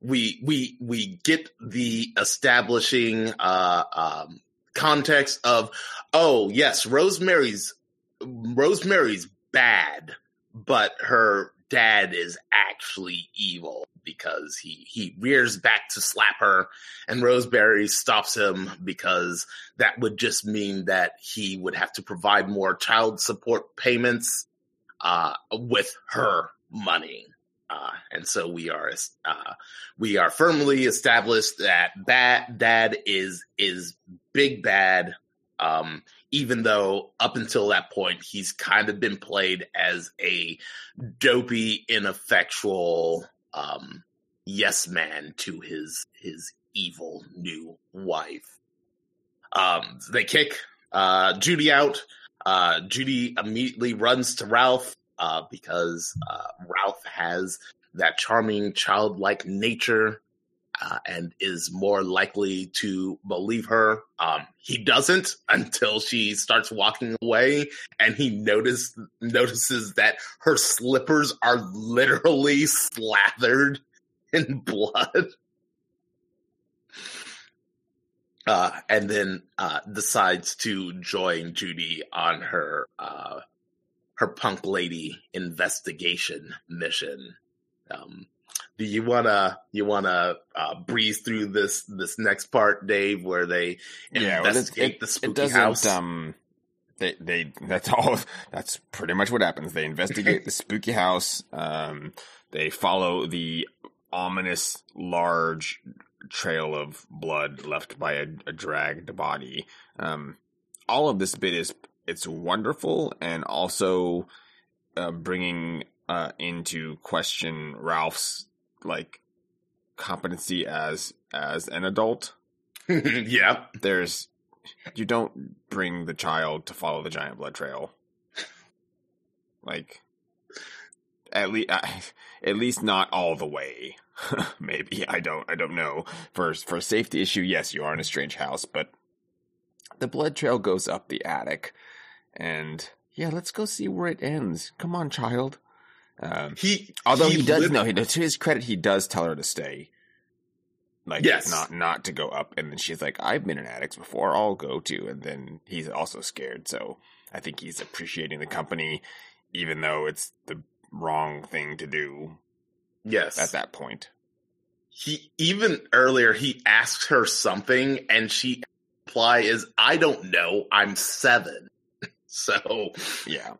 we we we get the establishing uh um context of oh yes Rosemary's Rosemary's bad but her dad is actually evil because he he rears back to slap her and Rosemary stops him because that would just mean that he would have to provide more child support payments uh with her money. Uh and so we are uh we are firmly established that bad dad is is big bad um even though up until that point he's kind of been played as a dopey, ineffectual um, yes man to his his evil new wife. Um, they kick uh, Judy out. Uh, Judy immediately runs to Ralph uh, because uh, Ralph has that charming childlike nature uh, and is more likely to believe her. Um, he doesn't until she starts walking away, and he notice notices that her slippers are literally slathered in blood. Uh, and then uh, decides to join Judy on her uh, her punk lady investigation mission. Um, do you wanna you wanna uh, breeze through this this next part, Dave, where they Yeah, investigate it, the spooky it doesn't. house? Um, they they that's all. That's pretty much what happens. They investigate the spooky house. Um, they follow the ominous large trail of blood left by a, a dragged body. Um, all of this bit is it's wonderful and also uh, bringing uh, into question Ralph's like competency as as an adult. Yeah, there's you don't bring the child to follow the giant blood trail. Like at least at least not all the way. Maybe i don't i don't know. For for a safety issue yes you are in a strange house but the blood trail goes up the attic. And yeah let's go see where it ends. Come on child um, he Although he, does lit- know, he, to his credit, he does tell her to stay. Like, Yes. not not to go up. And then she's like, "I've been in attics before. I'll go too." And then he's also scared. So I think he's appreciating the company, even though it's the wrong thing to do Yes, at that point. he even earlier he asks her something, and she reply is, "I don't know. I'm seven. So Yeah,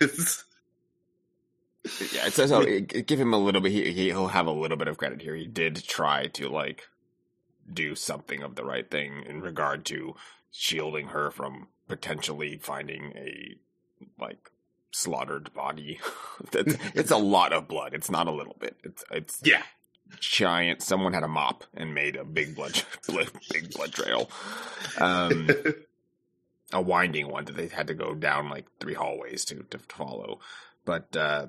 yeah. So, it- give him a little bit. He he'll have a little bit of credit here. He did try to like do something of the right thing in regard to shielding her from potentially finding a like slaughtered body. It's a lot of blood. It's not a little bit. It's it's yeah, giant. Someone had a mop and made a big blood big blood trail. Um, a winding one that they had to go down like three hallways to to follow. But uh,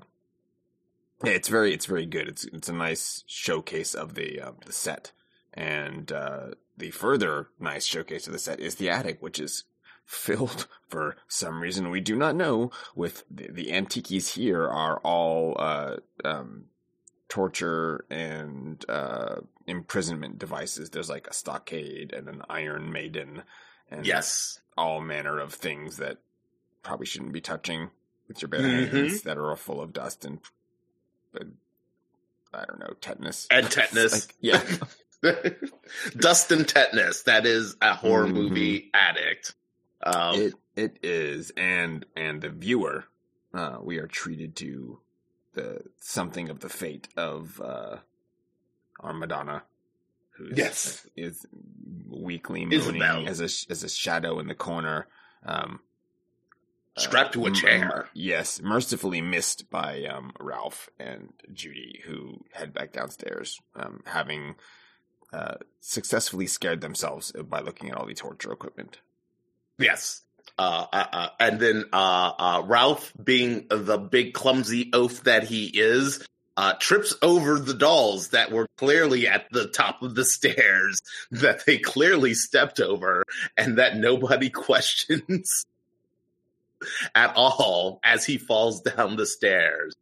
yeah, it's very it's very good. It's it's a nice showcase of the uh, the set And uh, the further nice showcase of the set is the attic, which is filled for some reason we do not know with the, the antiques here are all uh, um, torture and uh, imprisonment devices. There's like a stockade and an iron maiden, and Yes. all manner of things that probably shouldn't be touching with your bare Mhm. hands that are all full of dust and, I don't know, tetanus. And tetanus. Like, yeah. Dust and tetanus. That is a horror Mhm. movie addict. Um, it it is, and and the viewer, uh, we are treated to the something of the fate of uh, our Madonna, who Yes. is weakly Isabel. moaning as a as a shadow in the corner, um, Strapped to a chair. m- yes, mercifully missed by um, Ralph and Judy, who head back downstairs, um, having uh, successfully scared themselves by looking at all the torture equipment. Yes. Uh, uh, uh, and then uh, uh, Ralph, being the big clumsy oaf that he is, uh, trips over the dolls that were clearly at the top of the stairs that they clearly stepped over, and that nobody questions at all as he falls down the stairs.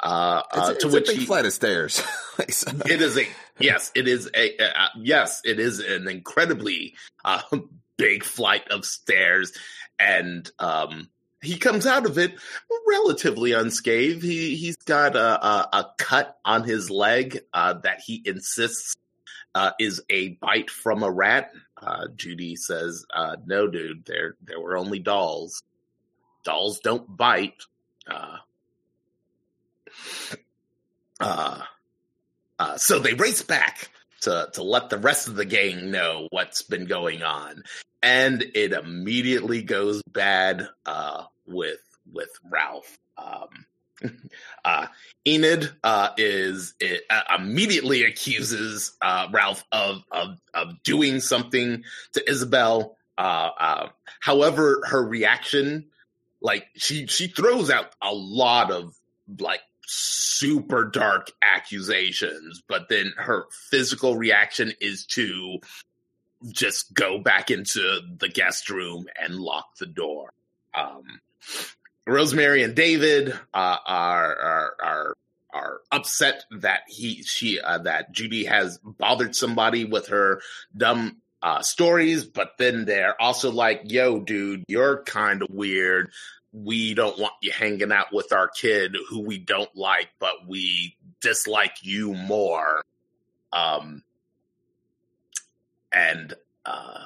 Uh, It's, uh, a- to it's which big he, flight of stairs. Like, so- it is a yes it is a uh, yes it is an incredibly uh, big flight of stairs and um he comes out of it relatively unscathed he he's got a a, a cut on his leg uh that he insists uh, is a bite from a rat. Uh, Judy says, uh, "No, dude, there there were only dolls. Dolls don't bite." Uh, uh, uh, so they race back to to let the rest of the gang know what's been going on, and it immediately goes bad uh, with with Ralph. Um, uh, Enid uh, is it, uh, immediately accuses uh, Ralph of, of of doing something to Isabel. Uh, uh, however, her reaction, like she she throws out a lot of like super dark accusations, but then her physical reaction is to just go back into the guest room and lock the door. Um, Rosemary and David uh, are, are are are upset that he she uh, that Judy has bothered somebody with her dumb uh, stories, but then they're also like, "Yo, dude, you're kind of weird. We don't want you hanging out with our kid who we don't like, but we dislike you more." Um, and uh,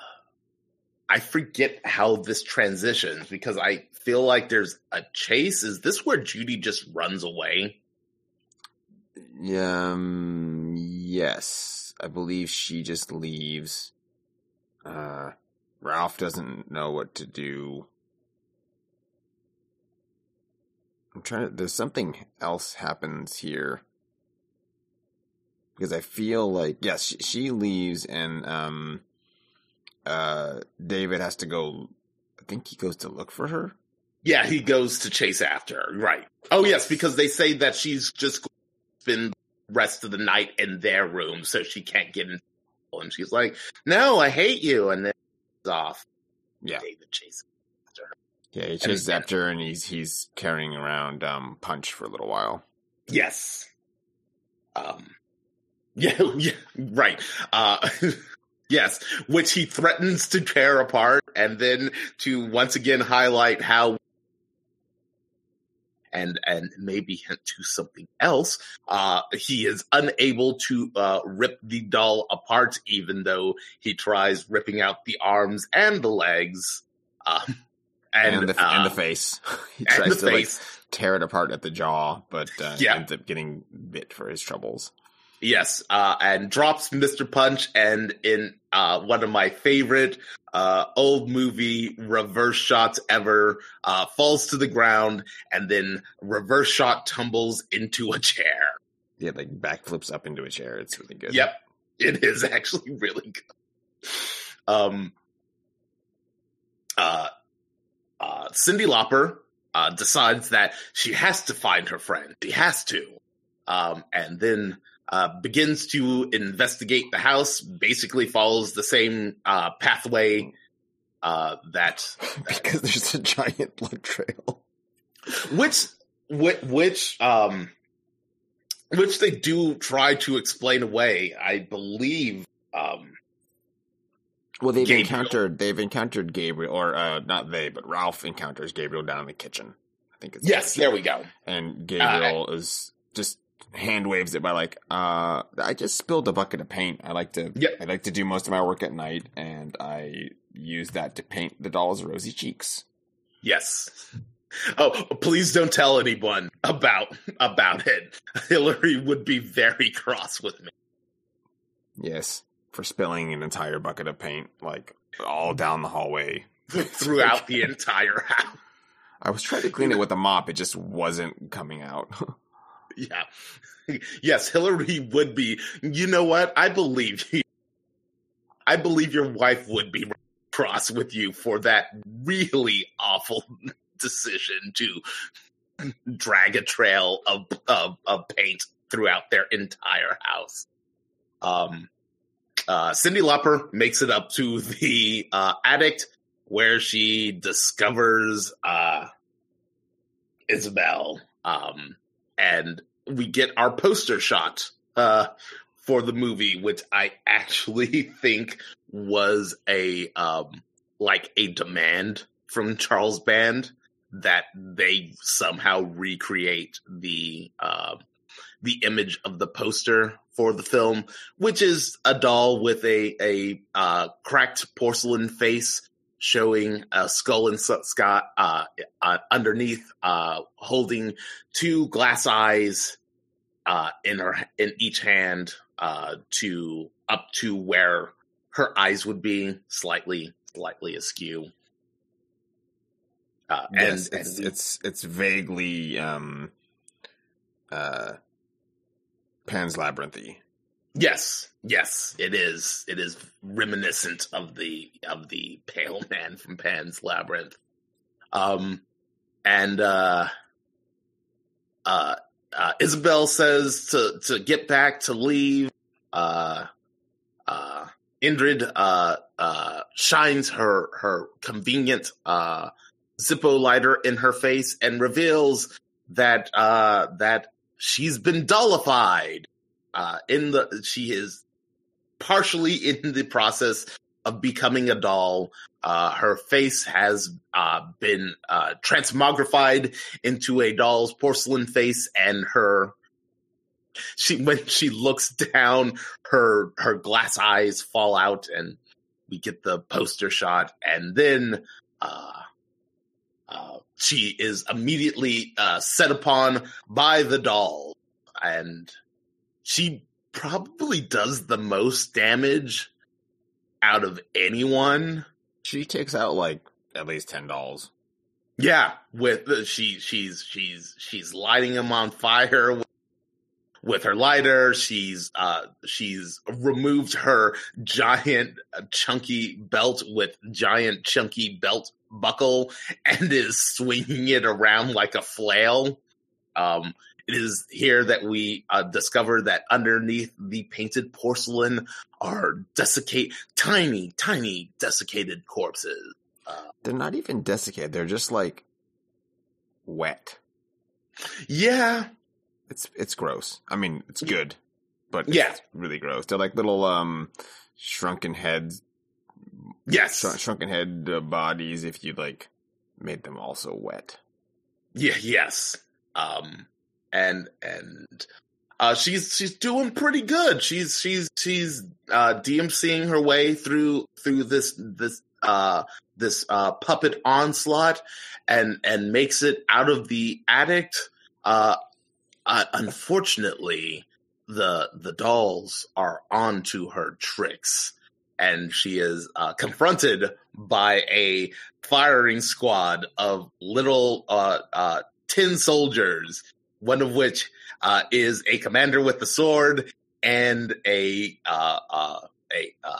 I forget how this transitions because I feel like there's a chase. Is this where Judy just runs away? Um, yes, I believe she just leaves. Uh, Ralph doesn't know what to do. I'm trying to, there's something else happens here. Because I feel like, yes, she, she leaves and, um, uh, David has to go, I think he goes to look for her. Yeah, he goes to chase after her. Right. Oh, yes, because they say that she's just spend rest of the night in their room so she can't get in. And she's like, no, I hate you. And then it's off. Yeah. David chases after her. Yeah, he chases after her and he's, he's carrying around, um, Punch for a little while. Yes. Um. Yeah. Yeah. Right. Uh. yes. Which he threatens to tear apart, and then to once again highlight how. And and maybe hint to something else. Uh, he is unable to uh, rip the doll apart, even though he tries ripping out the arms and the legs. Um, and, And, the, uh, and the face. he tries to face. like tear it apart at the jaw, but uh, Yeah. ends up getting bit for his troubles. Yes, uh, and drops Mr. Punch, and in uh, one of my favorite uh, old movie reverse shots ever, uh, falls to the ground, and then reverse shot tumbles into a chair. Yeah, like backflips up into a chair. It's really good. Yep, it is actually really good. Um, uh, uh, Cyndi Lauper uh, decides that she has to find her friend. She has to. Um, and then uh, begins to investigate the house. Basically, follows the same uh, pathway uh, that because there's a giant blood trail. which which which um which they do try to explain away. I believe. Um, Well, they've Gabriel. encountered they've encountered Gabriel, or uh, not they, but Ralph encounters Gabriel down in the kitchen. I think it's yes, there we go. and Gabriel is just hand waves it by like, uh, I just spilled a bucket of paint. I like to, Yep. I like to do most of my work at night, and I use that to paint the doll's rosy cheeks. Yes. Oh, please don't tell anyone about about it. Hillary would be very cross with me. Yes, for spilling an entire bucket of paint, like all down the hallway. throughout the entire house. I was trying to clean it with a mop; it just wasn't coming out. Yeah. Yes, Hillary would be. You know what? I believe you. I believe your wife would be cross with you for that really awful decision to drag a trail of of, of paint throughout their entire house. Um, uh, Cyndi Lauper makes it up to the uh, attic where she discovers uh, Isabel. Um, and we get our poster shot uh, for the movie, which I actually think was a um, like a demand from Charles Band that they somehow recreate the uh, the image of the poster for the film, which is a doll with a a uh, cracked porcelain face showing a skull and Scott uh, uh, underneath, uh, holding two glass eyes uh, in her in each hand uh, to up to where her eyes would be, slightly slightly askew. Uh, yes, and, it's and it's it's vaguely um, uh, Pan's Labyrinthy. Yes, yes, it is. It is reminiscent of the of the pale man from Pan's Labyrinth. Um, and uh, uh, uh, Isabel says to to get back to leave. Uh, uh, Enid uh, uh, shines her her convenient uh, Zippo lighter in her face and reveals that uh, that she's been dullified uh, in the she is partially in the process of becoming a doll. Uh, her face has uh, been uh, transmogrified into a doll's porcelain face, and her she when she looks down, her her glass eyes fall out, and we get the poster shot, and then. Uh, uh, she is immediately uh, set upon by the doll, and she probably does the most damage out of anyone. She takes out like at least ten dolls. Yeah, with she she's she's she's lighting him on fire with, with her lighter. She's uh she's removed her giant uh, chunky belt with giant chunky belt buckle and is swinging it around like a flail. Um it is here that we uh, discover that underneath the painted porcelain are desiccate tiny tiny desiccated corpses. They're not even desiccated. They're just like wet. Yeah, It's it's gross. I mean, it's good, but Yeah. really gross. They're like little um shrunken heads, yes. shr- shrunken head uh, bodies. If you like made them also wet. Yeah, yes. Um and and uh she's she's doing pretty good. She's she's she's uh DMCing her way through through this this uh this uh puppet onslaught and and makes it out of the attic. Uh, uh unfortunately the the dolls are onto her tricks and she is uh, confronted by a firing squad of little uh, uh, tin soldiers, one of which uh, is a commander with the sword and a uh, uh, a uh,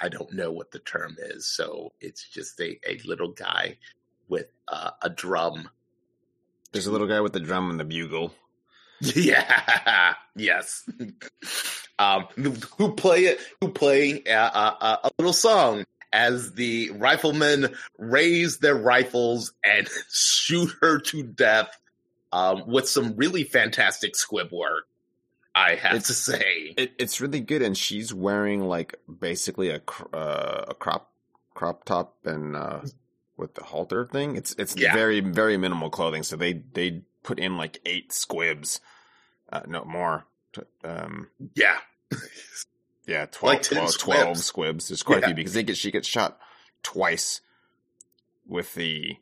I don't know what the term is, so it's just a, a little guy with uh, a drum. There's a little guy with the drum and the bugle. Yeah. yes. Um, who play it? Who play a, a, a little song as the riflemen raise their rifles and shoot her to death um, with some really fantastic squib work. I have It's- to say, It, it's really good, and she's wearing like basically a cr- uh, a crop crop top and uh, with the halter thing. It's it's Yeah. very very minimal clothing. So they they put in like eight squibs, uh, no more. Um, yeah, yeah, 12, Like 10 12, 12 squibs. squibs. There's quite a few because they get she gets shot twice with the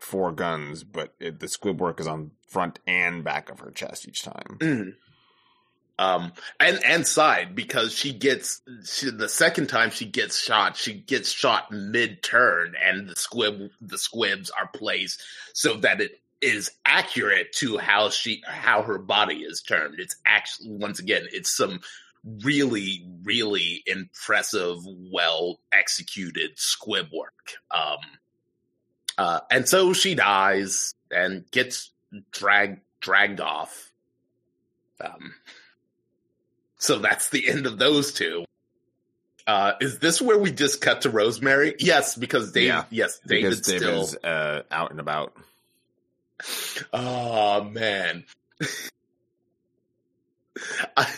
four guns, but it, the squib work is on front and back of her chest each time. Mhm. Um, and and side because she gets she, the second time she gets shot, she gets shot mid turn, and the squib the squibs are placed so that it is accurate to how she how her body is turned. It's actually once again, it's some really really impressive, well executed squib work. Um, uh, and so she dies and gets dragged dragged off. Um, so that's the end of those two. Uh, is this where we just cut to Rosemary? Yes, because David. Yeah, yes, because David's still. Uh, out and about. Oh man. I,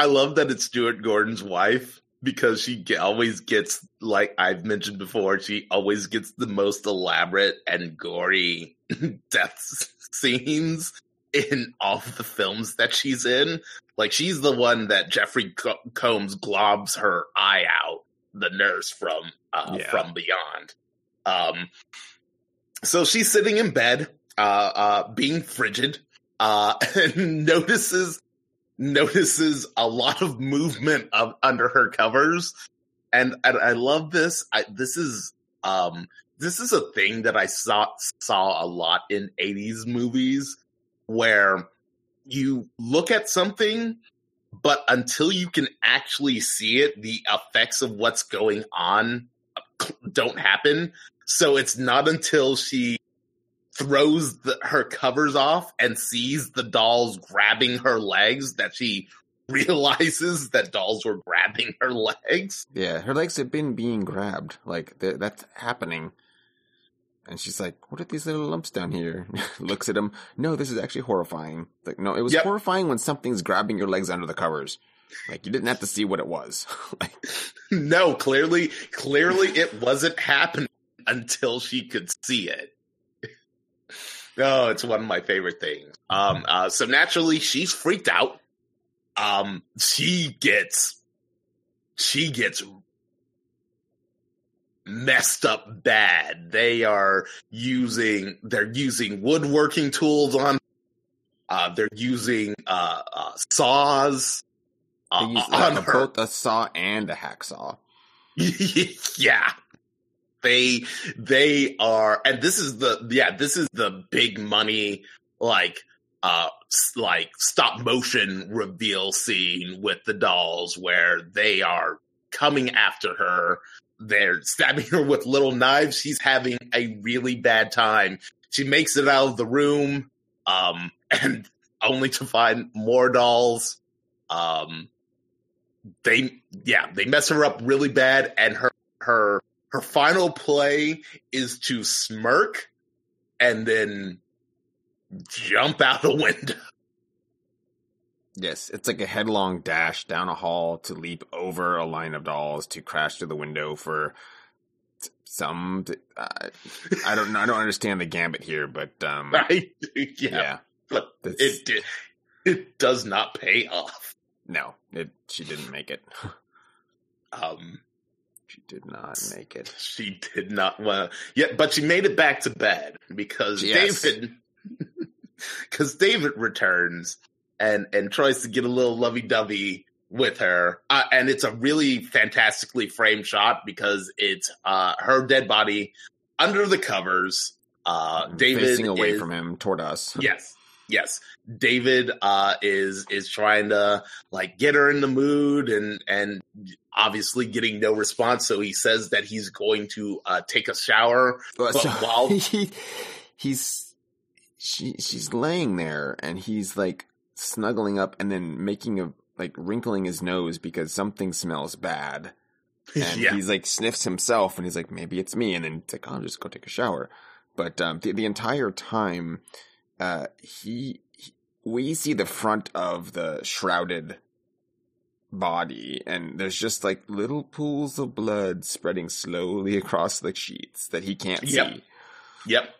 I love that it's Stuart Gordon's wife because she always gets like I've mentioned before, she always gets the most elaborate and gory death scenes in all of the films that she's in. Like she's the one that Jeffrey Combs globs her eye out, the nurse from uh, Yeah. from Beyond. Um, so she's sitting in bed, uh, uh, being frigid, uh, and notices notices a lot of movement of under her covers, and, and I love this. I, this is um, this is a thing that I saw saw a lot in '80s movies, where you look at something, but until you can actually see it, the effects of what's going on don't happen. So it's not until she throws the, her covers off and sees the dolls grabbing her legs that she realizes that dolls were grabbing her legs. Yeah, her legs have been being grabbed. Like th- that's happening. And she's like, "What are these little lumps down here?" Looks at him. No, this is actually horrifying. Like, no, it was Yep. horrifying when something's grabbing your legs under the covers. Like, you didn't have to see what it was. like, No, clearly, clearly it wasn't happening until she could see it. Oh, it's one of my favorite things. Um, uh, so naturally she's freaked out. Um, she gets, she gets messed up bad. They are using, they're using woodworking tools on, uh, they're using, uh, uh saws, they uh, use on her. both a saw and a hacksaw. yeah. They they are and this is the yeah, this is the big money like uh like stop motion reveal scene with the dolls where they are coming after her. They're stabbing her with little knives. She's having a really bad time. She makes it out of the room um and only to find more dolls. Um they yeah they mess her up really bad and her her her final play is to smirk and then jump out a window Yes, it's like a headlong dash down a hall to leap over a line of dolls to crash through the window for some. Uh, I don't know. I don't understand the gambit here, but um, yeah, yeah, but it it does not pay off no, it. She didn't make it. um She did not make it. she did not well yeah but she made it back to bed because Yes. david because david returns and and tries to get a little lovey-dovey with her uh, and it's a really fantastically framed shot because it's uh her dead body under the covers uh david facing away is- from him toward us. yes yes david uh is is trying to like get her in the mood and and obviously getting no response so he says that he's going to uh take a shower But so while- he, he's she she's laying there and he's like snuggling up and then making a like wrinkling his nose because something smells bad. And yeah. he's like sniffs himself and he's like, maybe it's me. And then it's like, I'll just go take a shower. But um, the, the entire time, uh, he, he, we see the front of the shrouded body and there's just like little pools of blood spreading slowly across the sheets that he can't Yep. see. Yep.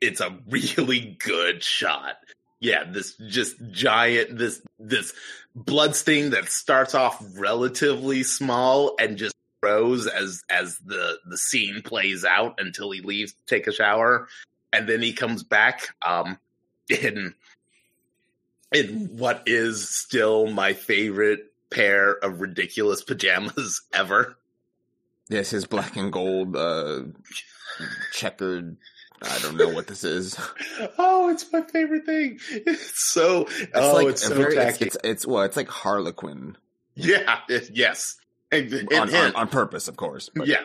It's a really good shot. Yeah, this just giant this this blood stain that starts off relatively small and just grows as as the the scene plays out until he leaves to take a shower and then he comes back um in in what is still my favorite pair of ridiculous pajamas ever. Yes, his black and gold, uh, checkered. I don't know what this is. Oh, it's my favorite thing. It's so It's oh, like it's so very, it's, tacky. it's it's well, it's like Harlequin yeah, it- yes, and, and- on, on, on purpose, of course. But yeah.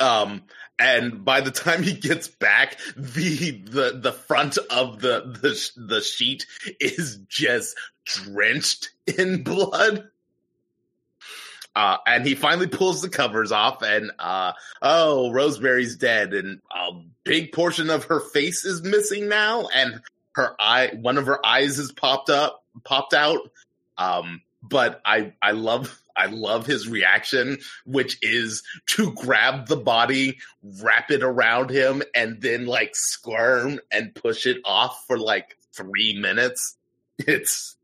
Um, and by the time he gets back, the the the front of the the the sheet is just drenched in blood. Uh, and he finally pulls the covers off, and uh, oh, Rosemary's dead, and a big portion of her face is missing now, and her eye, one of her eyes is popped up, popped out. Um, but I, I love, I love his reaction, which is to grab the body, wrap it around him, and then like squirm and push it off for like three minutes. It's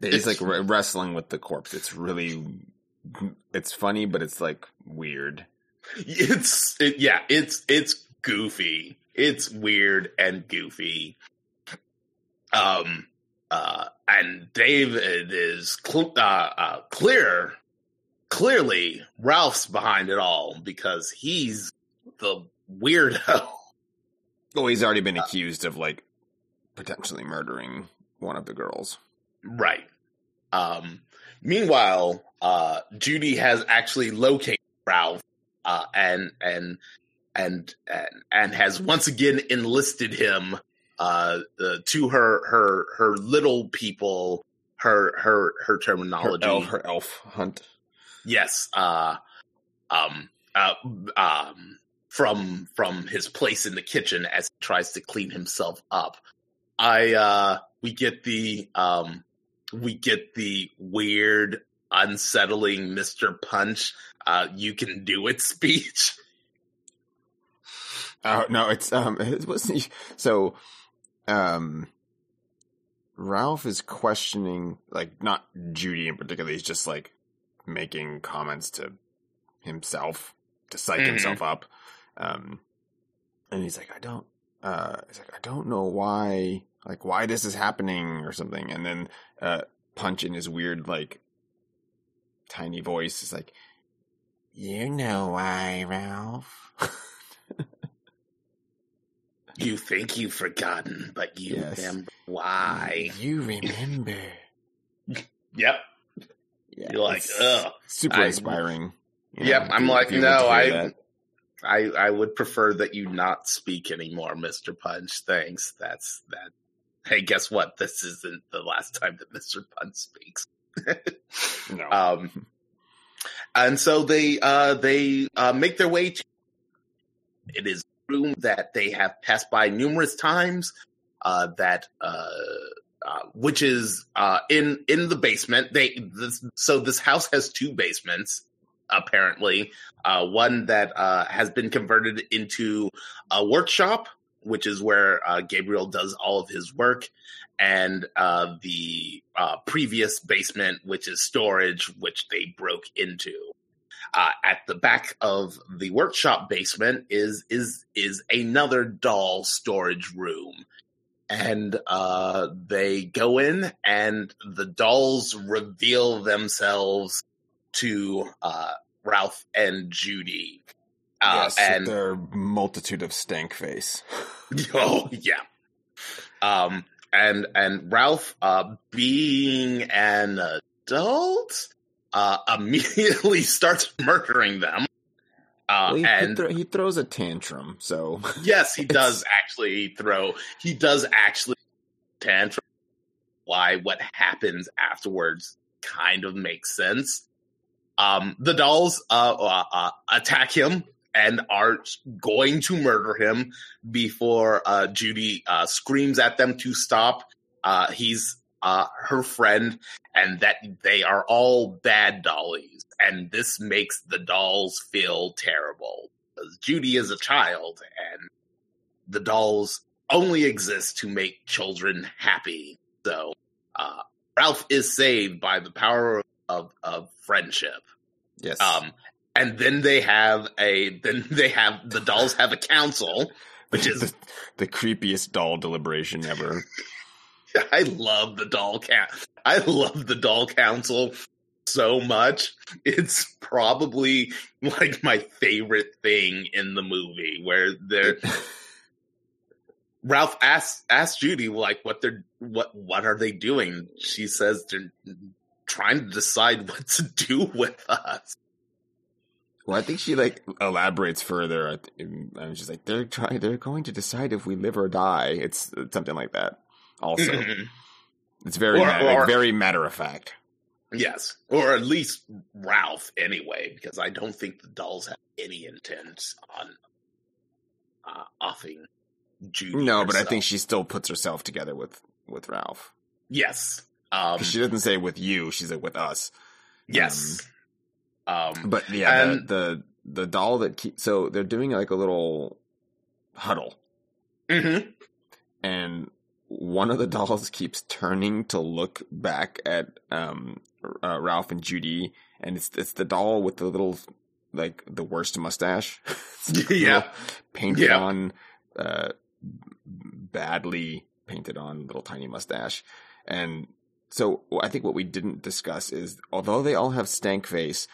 he's like re- wrestling with the corpse. It's really, it's funny, but it's like weird. it's it, yeah it's it's goofy it's weird and goofy um uh and david is cl- uh, uh clear clearly ralph's behind it all because he's the weirdo Oh, he's already been accused of like potentially murdering one of the girls. right um meanwhile uh judy has actually located ralph uh and and and and, and has once again enlisted him uh, uh to her her her little people her her her Her terminology elf, her elf hunt. yes uh um uh um from from his place in the kitchen as he tries to clean himself up i uh we get the um we get the weird unsettling mr punch uh you can do it speech Oh no, it's um, it wasn't so. Um, Ralph is questioning, like not Judy in particular. He's just like making comments to himself to psych Mhm. himself up. Um, and he's like, I don't. Uh, he's like, I don't know why, like why this is happening or something. And then uh, Punch in his weird like tiny voice is like, you know why, Ralph. you think you've forgotten but you Yes. remember why You remember. yep Yeah, You're like, it's ugh. Super I- inspiring. you Yep, if I'm you- like, if no, were to hear I, that. I, I would prefer that you not speak anymore, Mister Punch. Thanks. That's that. Hey, guess what? This isn't the last time that Mister Punch speaks. No. Um, and so they uh, they uh, make their way to. It is a room that they have passed by numerous times. Uh, that uh, uh, which is uh, in in the basement. They this, so this house has two basements apparently. Uh, one that uh, has been converted into a workshop, which is where uh, Gabriel does all of his work, and uh, the uh, previous basement, which is storage, which they broke into. Uh, at the back of the workshop basement is is is another doll storage room, and uh, they go in, and the dolls reveal themselves to uh, Ralph and Judy. Uh, yes, and their multitude of stank face. Oh yeah. Um and and Ralph uh being an adult uh immediately starts murdering them. Uh, Well, he, he and thro- he throws a tantrum, so yes, he does actually throw. He does actually tantrum. Why what happens afterwards kind of makes sense. Um, the dolls uh, uh, uh, attack him and are going to murder him before uh, Judy uh, screams at them to stop. Uh, he's uh, her friend, and that they are all bad dollies, and this makes the dolls feel terrible. Because Judy is a child, and the dolls only exist to make children happy. So uh, Ralph is saved by the power of, of friendship. yes, Um, and then they have a then they have the dolls have a council, which is the, the creepiest doll deliberation ever. I love the doll cat. I love the doll council so much. It's probably like my favorite thing in the movie where they're Ralph asks asks Judy like what they're what what are they doing? She says they're trying to decide what to do with us. Well, I think she like elaborates further. I I'm just like they're trying. They're going to decide if we live or die. It's something like that. Also, it's very Or- ma- like, very matter of fact. Yes, or at least Ralph anyway, because I don't think the dolls have any intent on uh, offing Judy. No, but I think she still puts herself together with with Ralph. yes, um, she doesn't say with you. She's like with us. yes, um, But yeah, And- the, the the doll that keep so they're doing like a little huddle, mhm. and one of the dolls keeps turning to look back at um uh, Ralph and Judy, and it's it's the doll with the little like the worst mustache. Yeah. painted Yeah. on, uh, badly painted on little tiny mustache, and so I think what we didn't discuss is although they all have stank face.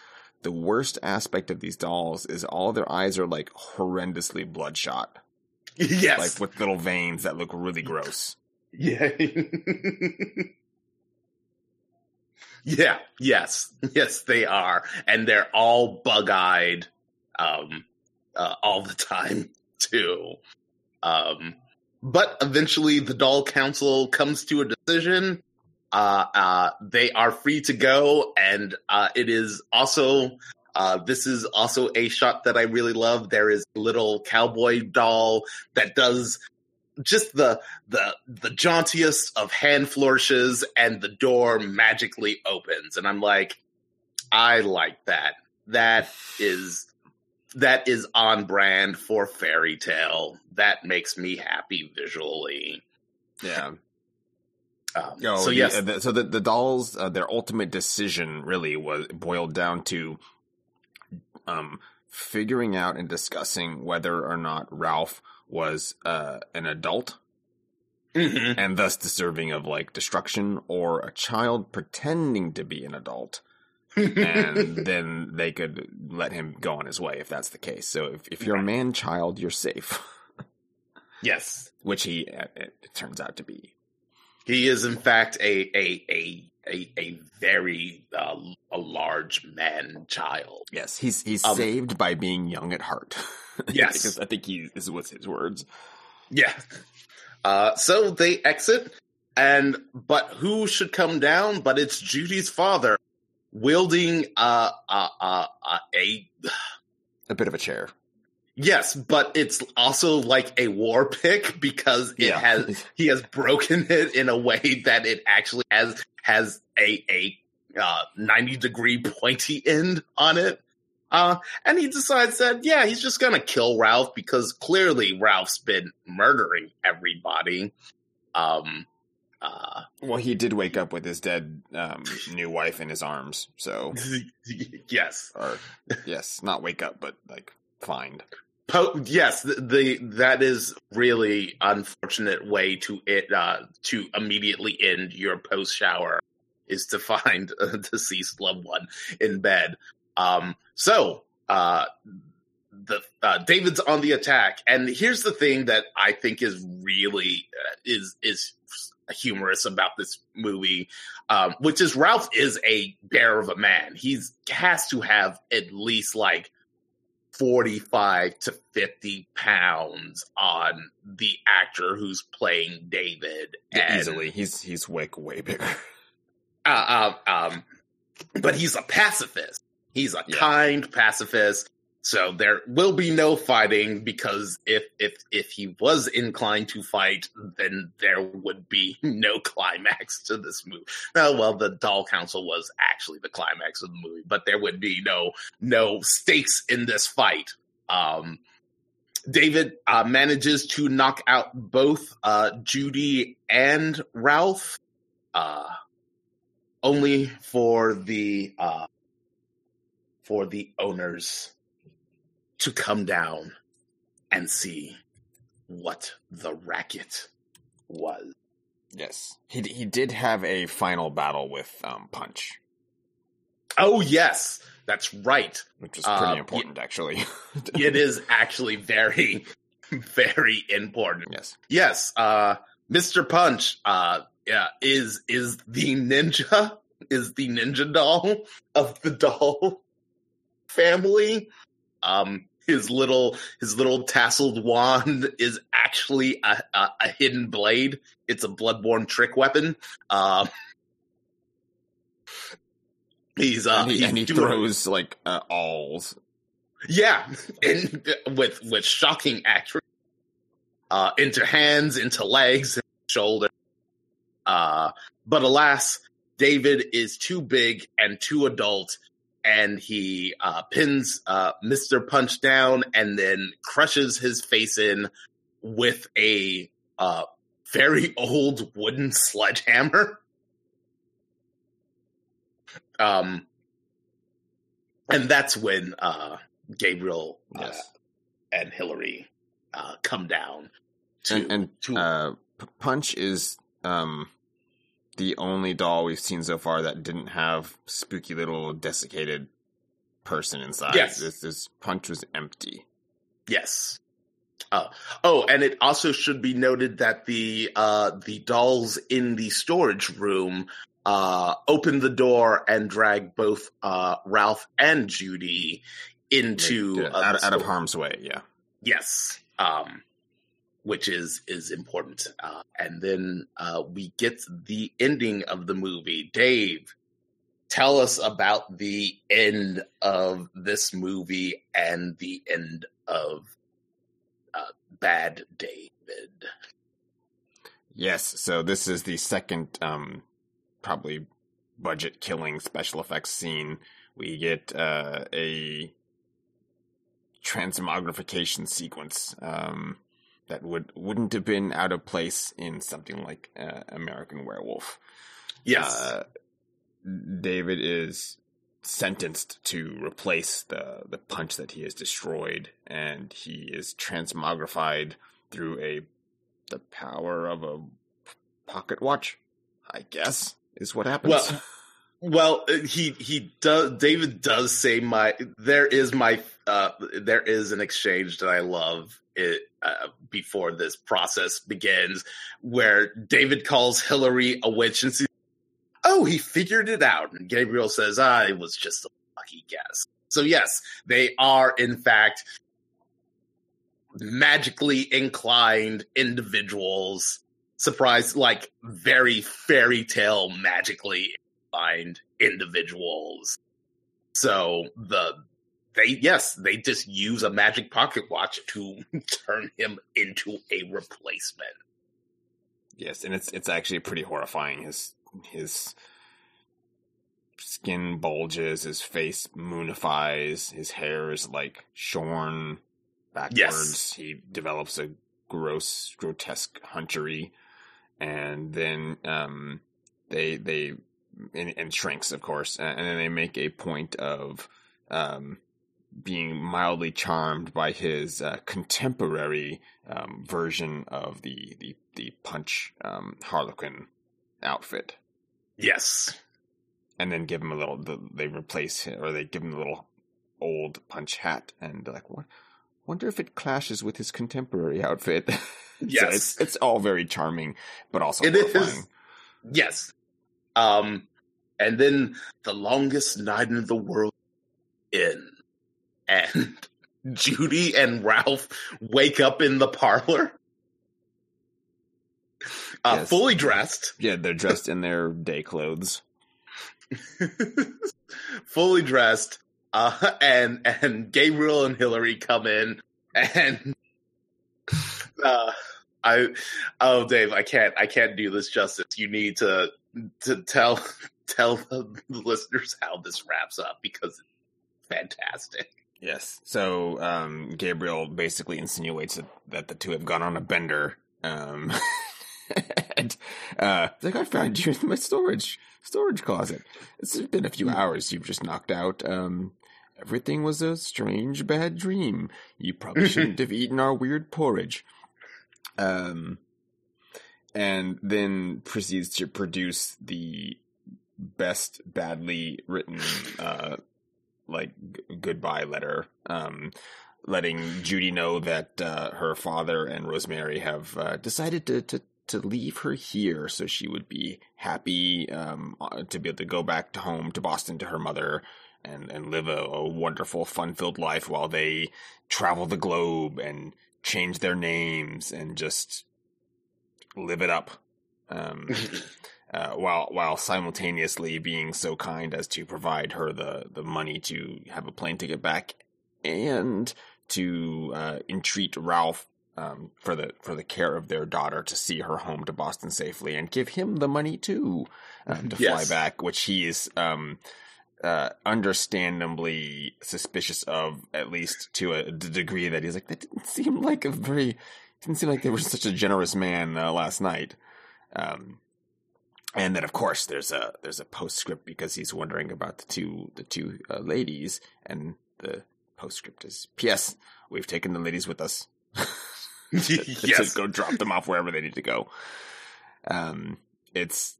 The worst aspect of these dolls is all their eyes are like horrendously bloodshot, yes, like with little veins that look really gross. Yeah, yeah, yes, yes, they are, and they're all bug-eyed, um, uh, all the time too. Um, but eventually, the doll council comes to a decision. Uh, uh, they are free to go, and uh, it is also. Uh, this is also a shot that I really love. There is a little cowboy doll that does just the the the jauntiest of hand flourishes, and the door magically opens, and I'm like, I like that. That is that is on brand for fairy tale. That makes me happy visually. Yeah. Um, Oh, so the- yes, uh, the, so the the dolls, uh, their ultimate decision really was boiled down to um figuring out and discussing whether or not Ralph was uh, an adult Mhm. and thus deserving of like destruction, or a child pretending to be an adult, and then they could let him go on his way if that's the case. So if if you're a man child, you're safe, yes, which he it, it turns out to be. he is in fact a a a a, a very uh, a large man child. Yes, he's he's Um, saved by being young at heart. Yes. because I think he this was his words. Yeah. Uh, so they exit, and but who should come down? But it's Judy's father, wielding uh, uh, uh, uh, a A bit of a chair. Yes, but it's also like a war pick because it Yeah. has he has broken it in a way that it actually has has a a uh, ninety degree pointy end on it. Uh, and he decides that yeah, he's just gonna kill Ralph because clearly Ralph's been murdering everybody. Um, uh, Well, he did wake up with his dead um, new wife in his arms. So, yes, or yes, not wake up, but like find. Po- yes, the, the that is really unfortunate way to it uh, to immediately end your post shower is to find a deceased loved one in bed. Um, so uh, the uh, David's on the attack, and here's the thing that I think is really uh, is is humorous about this movie, um, which is Ralph is a bear of a man. He's has to have at least like 45 to 50 pounds on the actor who's playing David. And, Easily. He's he's way way bigger. Uh, uh, um, but he's a pacifist. He's a yeah. kind pacifist. So there will be no fighting because if if if he was inclined to fight, then there would be no climax to this movie. Well, the Doll Council was actually the climax of the movie, but there would be no no stakes in this fight. Um, David uh, manages to knock out both uh, Judy and Ralph, uh, only for the uh, for the owners to come down and see what the racket was. Yes, he he did have a final battle with um, Punch. Oh yes, that's right. Which is pretty uh, important, actually. it is actually very, very important. Yes, yes. Uh, Mr. Punch, uh, yeah, is is the ninja is the ninja doll of the doll family. Um, his little his little tasseled wand is actually a, a, a hidden blade. It's a bloodborne trick weapon. Um, he's uh, and he, he's and he doing, throws like uh, awls. Yeah, and with with shocking accuracy uh, into hands, into legs, shoulder. Uh, but alas, David is too big and too adult and he uh, pins uh, Mr. Punch down and then crushes his face in with a uh, very old wooden sledgehammer. Um, and that's when uh, Gabriel uh, yes. and Hillary uh, come down. To, and, and to... Punch is um, the only doll we've seen so far that didn't have spooky little desiccated person inside. Yes. This, this punch was empty. Yes. Uh, oh, and it also should be noted that the uh, the dolls in the storage room uh, open the door and drag both uh, Ralph and Judy into out, out, of harm's way. Yeah. Yes. Um, which is is important. Uh, and then uh, we get the ending of the movie. Dave, tell us about the end of this movie and the end of uh, Bad David. Yes, so this is the second, um, probably budget killing special effects scene. We get uh, a transmogrification sequence. Um, that would wouldn't have been out of place in something like uh, American Werewolf. Yes, uh, David is sentenced to replace the the punch that he has destroyed, and he is transmogrified through a the power of a pocket watch. I guess is what happens. Well, well, uh, he he does. David does say my. There is my. Uh, there is an exchange that I love it uh, before this process begins, where David calls Hillary a witch, and says, "Oh, he figured it out." And Gabriel says, "Ah, it was just a lucky guess." So yes, they are in fact magically inclined individuals. Surprise, like very fairy tale magically find individuals. So the they yes, they just use a magic pocket watch to turn him into a replacement. Yes, and it's it's actually pretty horrifying. His his skin bulges, his face moonifies, his hair is like shorn backwards. Yes. He develops a gross, grotesque hunchery, and then um, they they and, and shrinks, of course, and, then they make a point of um, being mildly charmed by his uh, contemporary um, version of the the, the punch um, Harlequin outfit. Yes, and then give him a little. They replace him, or they give him a little old punch hat, and like, what? Wonder if it clashes with his contemporary outfit. Yes, so it's it's all very charming, but also it. Is. Yes, um, and then the longest night in the world in, and Judy and Ralph wake up in the parlor, uh, Yes. fully dressed, Yeah, they're dressed in their day clothes. fully dressed, uh, and and Gabriel and Hillary come in, and uh, I, oh Dave, I can't, I can't do this justice. You need to to tell tell the listeners how this wraps up because it's fantastic. Yes. So um, Gabriel basically insinuates that, that the two have gone on a bender. Um, and uh, like I found you in my storage storage closet. It's been a few hours. You've just knocked out. Um, everything was a strange bad dream. You probably shouldn't have eaten our weird porridge. Um, and then proceeds to produce the best badly written uh like g- goodbye letter um letting Judy know that uh, her father and Rosemary have uh, decided to, to to leave her here so she would be happy um uh, to be able to go back to home to Boston to her mother and and live a, a wonderful fun-filled life while they travel the globe and change their names and just live it up. Um uh, while while simultaneously being so kind as to provide her the the money to have a plane ticket back and to uh, entreat Ralph um, for the for the care of their daughter to see her home to Boston safely and give him the money too um, to Yes. fly back, which he is um, uh, understandably suspicious of, at least to a d- degree that he's like that didn't seem like a very didn't seem like they were such a generous man uh, last night. Um, and then of course there's a there's a postscript because he's wondering about the two the two uh, ladies and the postscript is P.S. We've taken the ladies with us. to yes, go drop them off wherever they need to go. Um, it's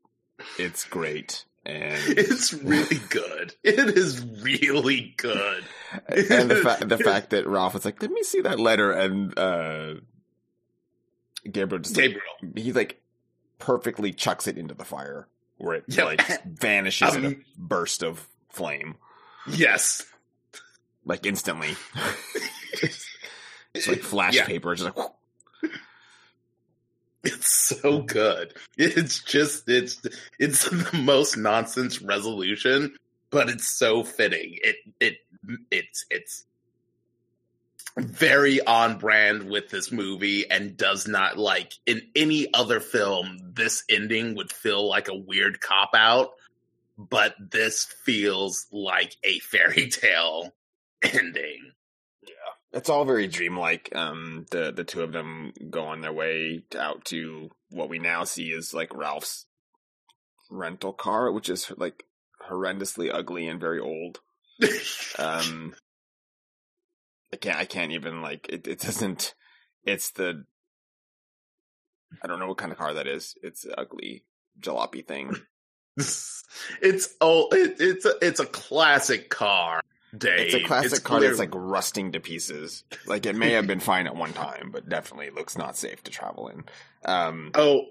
it's great, and it's really good. It is really good. and the fact the fact that Ralph was like, "Let me see that letter," and uh, Gabriel just like, Gabriel. he like perfectly chucks it into the fire, where it Yep. like vanishes in a burst of flame, Yes. like instantly. it's like flash Yeah. paper, just like It's so good. It's just it's it's the most nonsense resolution, but it's so fitting. It it it's it's very on brand with this movie and does not like in any other film this ending would feel like a weird cop out, but this feels like a fairy tale ending. Yeah it's all very dreamlike. Um, the the two of them go on their way out to what we now see is like Ralph's rental car, which is like horrendously ugly and very old. Um, I can't. I can't even like it. It doesn't. It's the. I don't know what kind of car that is. It's an ugly jalopy thing. it's oh it, it's a it's a classic car. Dave. It's a classic car that's like rusting to pieces. Like it may have been fine at one time, but definitely looks not safe to travel in. Um, Oh,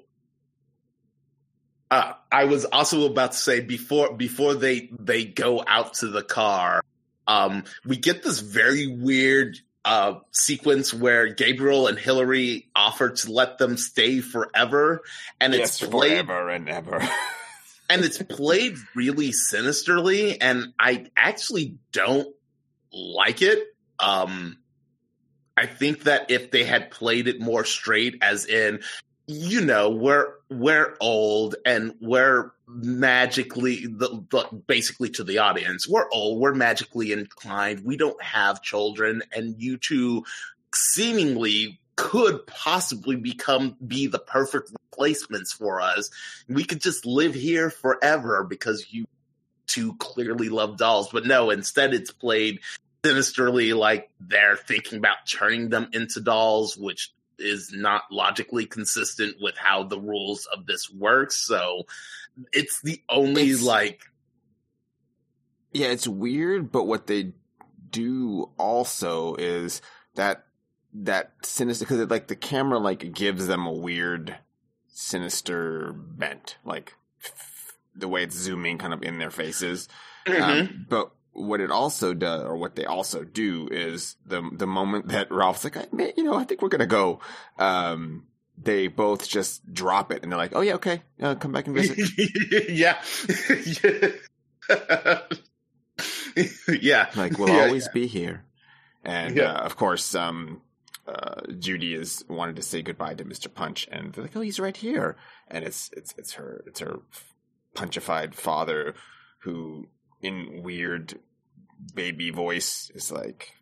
uh, I was also about to say before before they they go out to the car, um, we get this very weird uh, sequence where Gabriel and Hillary offer to let them stay forever, and it's played forever and ever. and it's played really sinisterly, and I actually don't like it. Um, I think that if they had played it more straight, as in, you know, we're we're old and we're magically the, the basically to the audience, we're old, we're magically inclined, we don't have children, and you two seemingly could possibly become be the perfect replacements for us. We could just live here forever because you two clearly love dolls. But no, instead it's played sinisterly like they're thinking about turning them into dolls, which is not logically consistent with how the rules of this works. So it's the only It's- like yeah, it's weird, but what they do also is that that sinister because like the camera like gives them a weird sinister bent, like the way it's zooming kind of in their faces. Mm-hmm. Um, but what it also does, or what they also do, is the the moment that Ralph's like, I, you know, I think we're gonna go. Um, they both just drop it, and they're like, "Oh yeah, okay, uh, come back and visit." yeah, yeah. Like we'll Yeah, always be here, and Yeah. uh, of course, um, uh, Judy is wanted to say goodbye to Mister Punch, and they're like, "Oh, he's right here," and it's it's it's her it's her punchified father who, in weird baby voice, is like.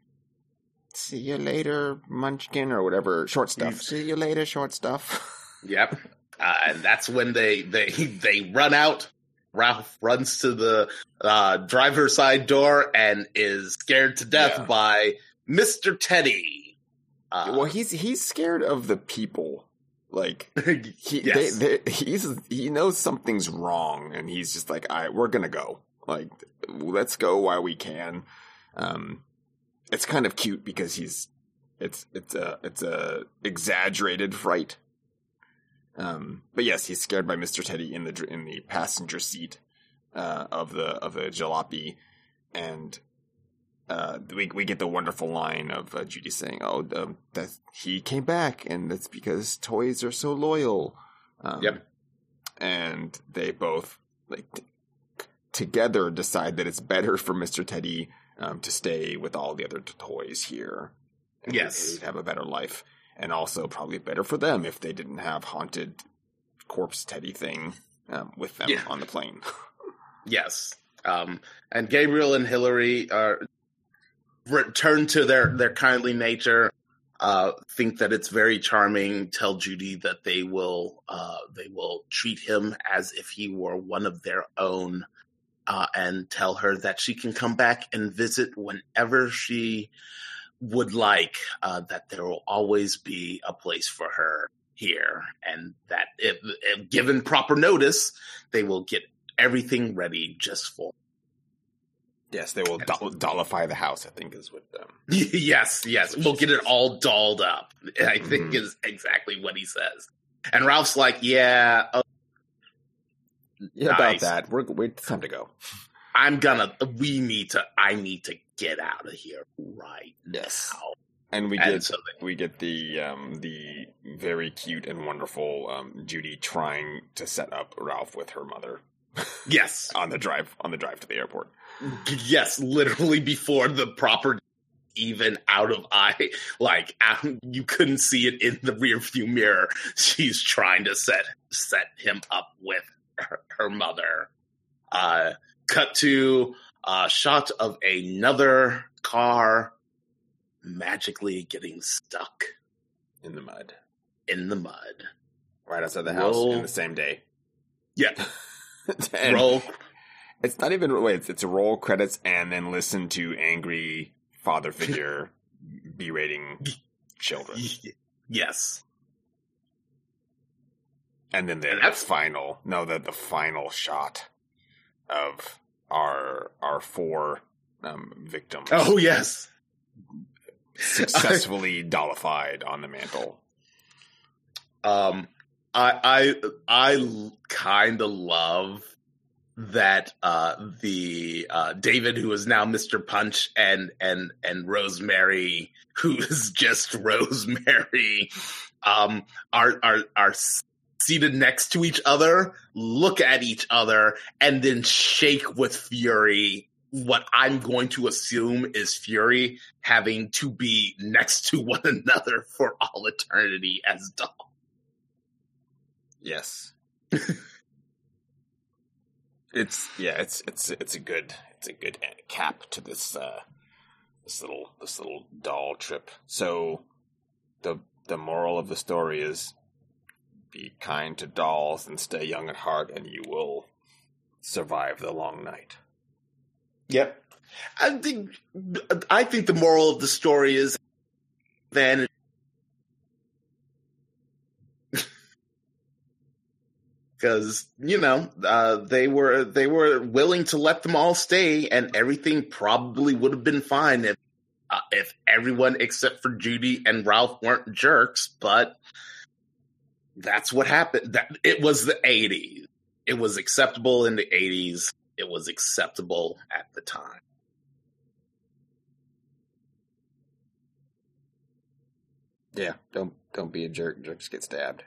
See you later, Munchkin, or whatever. Short stuff. See you later, short stuff. Yep. Uh, and that's when they they they run out. Ralph runs to the uh, driver's side door and is scared to death Yeah. by Mister Teddy. Uh, well, he's he's scared of the people. Like he Yes. they, they, he's he knows something's wrong, and he's just like, "All right, we're gonna go. Like, let's go while we can." Um, it's kind of cute because he's it's it's a it's a exaggerated fright. Um, but yes, he's scared by Mister Teddy in the in the passenger seat uh, of the of the jalopy, and uh, we we get the wonderful line of uh, Judy saying, "Oh, um, that he came back, and that's because toys are so loyal." Um, Yep. And they both like together decide that it's better for Mister Teddy um, to stay with all the other t- toys here. And Yes. he'd have a better life, and also probably better for them if they didn't have haunted corpse Teddy thing um, with them Yeah. on the plane. Yes. Um, and Gabriel and Hillary are return to their their kindly nature. Uh, think that it's very charming. Tell Judy that they will uh, they will treat him as if he were one of their own, uh, and tell her that she can come back and visit whenever she would like. Uh, that there will always be a place for her here, and that if, if given proper notice, they will get everything ready just for. yes, they will doll- dollify the house. I think is what. Um, yes, yes, we'll get it all dolled up. I think Mhm. is exactly what he says. And Ralph's like, "Yeah, yeah, about that. We're wait, it's time to go. I'm gonna. We need to. I need to get out of here right Yes. now." And we And get so we get the um, the very cute and wonderful um, Judy trying to set up Ralph with her mother Yes, on the drive on the drive to the airport. yes, literally before the proper even out of eye, like um, you couldn't see it in the rear view mirror. She's trying to set set him up with her, her mother. Uh, cut to a shot of another car magically getting stuck in the mud, in the mud. right outside the house Roll. in the same day. Yeah, roll. It's not even wait. It's, it's a roll credits and then listen to angry father figure berating children, Yes, and then the And that's- final no the the final shot of our our four um, victims. Oh yes. successfully dollified on the mantle. Um, I I I kind of love that uh the uh David who is now Mr. Punch and and and Rosemary who is just Rosemary um are are are seated next to each other look at each other and then shake with fury what I'm going to assume is fury having to be next to one another for all eternity as dolls. Yes. it's yeah, it's it's it's a good it's a good cap to this uh this little this little doll trip. So the the moral of the story is be kind to dolls and stay young at heart and you will survive the long night. Yep. I think I think the moral of the story is then because you know uh, they were they were willing to let them all stay, and everything probably would have been fine if uh, if everyone except for Judy and Ralph weren't jerks. But that's what happened. That it was the '80s. It was acceptable in the '80s. It was acceptable at the time. Yeah, don't don't be a jerk. Jerks get stabbed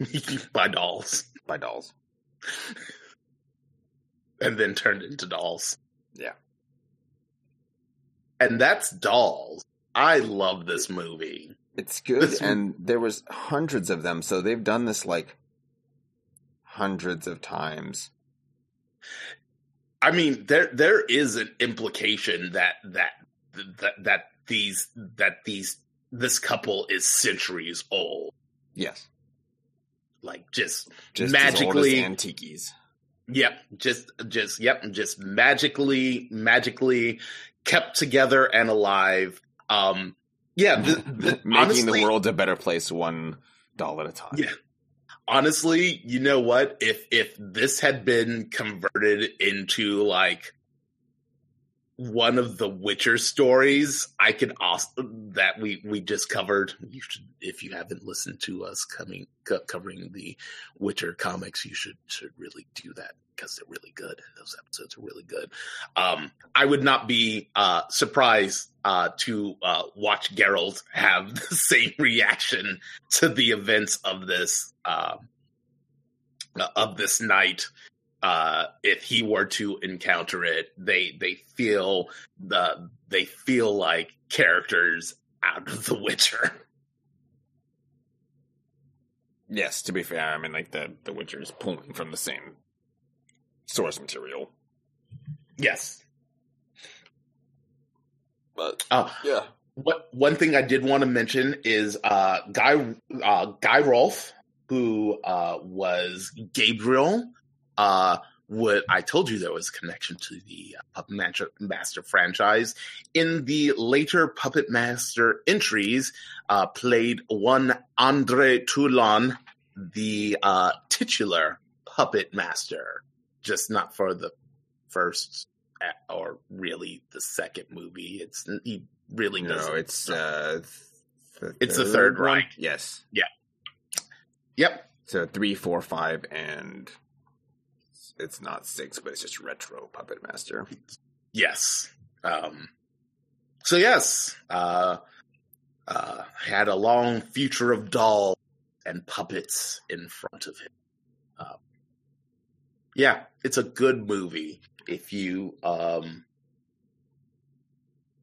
by dolls. By dolls, and then turned into dolls. Yeah, and that's dolls. I love this movie. It's good, This- and there was hundreds of them, so they've done this like hundreds of times. I mean, there there is an implication that that that that these that these this couple is centuries old. Yes, Like just just Magically- as as antiques. Yep, just just yep, just magically magically kept together and alive. Um yeah, th- th- making honestly, the world a better place one doll at a time. Yeah. honestly, you know what? If if this had been converted into like one of the Witcher stories, I could also that we we just covered. You should, if you haven't listened to us coming co- covering the Witcher comics, you should should really do that because they're really good. And those episodes are really good. Um, I would not be uh, surprised uh, to uh, watch Geralt have the same reaction to the events of this um, of this night uh, if he were to encounter it, they they feel the they feel like characters out of The Witcher. Yes, to be fair, I mean like the the Witcher is pulling from the same source material. Yes. But Uh, yeah, what one thing I did want to mention is uh, Guy uh, Guy Rolfe, who uh, was Gabriel. Uh, what I told you there was a connection to the uh, Puppet Master, franchise. In the later Puppet Master entries, uh, played one Andre Toulon, the uh, titular Puppet Master, just not for the first uh, or really the second movie. It's he really no, doesn't. it's uh, th- It's the third one? Reich. Yes, Yeah. Yep. so three, four, five, and it's not six, but it's just retro Puppet Master. Yes. Um, so yes, uh, uh, had a long future of dolls and puppets in front of him. Um, yeah, it's a good movie if you um,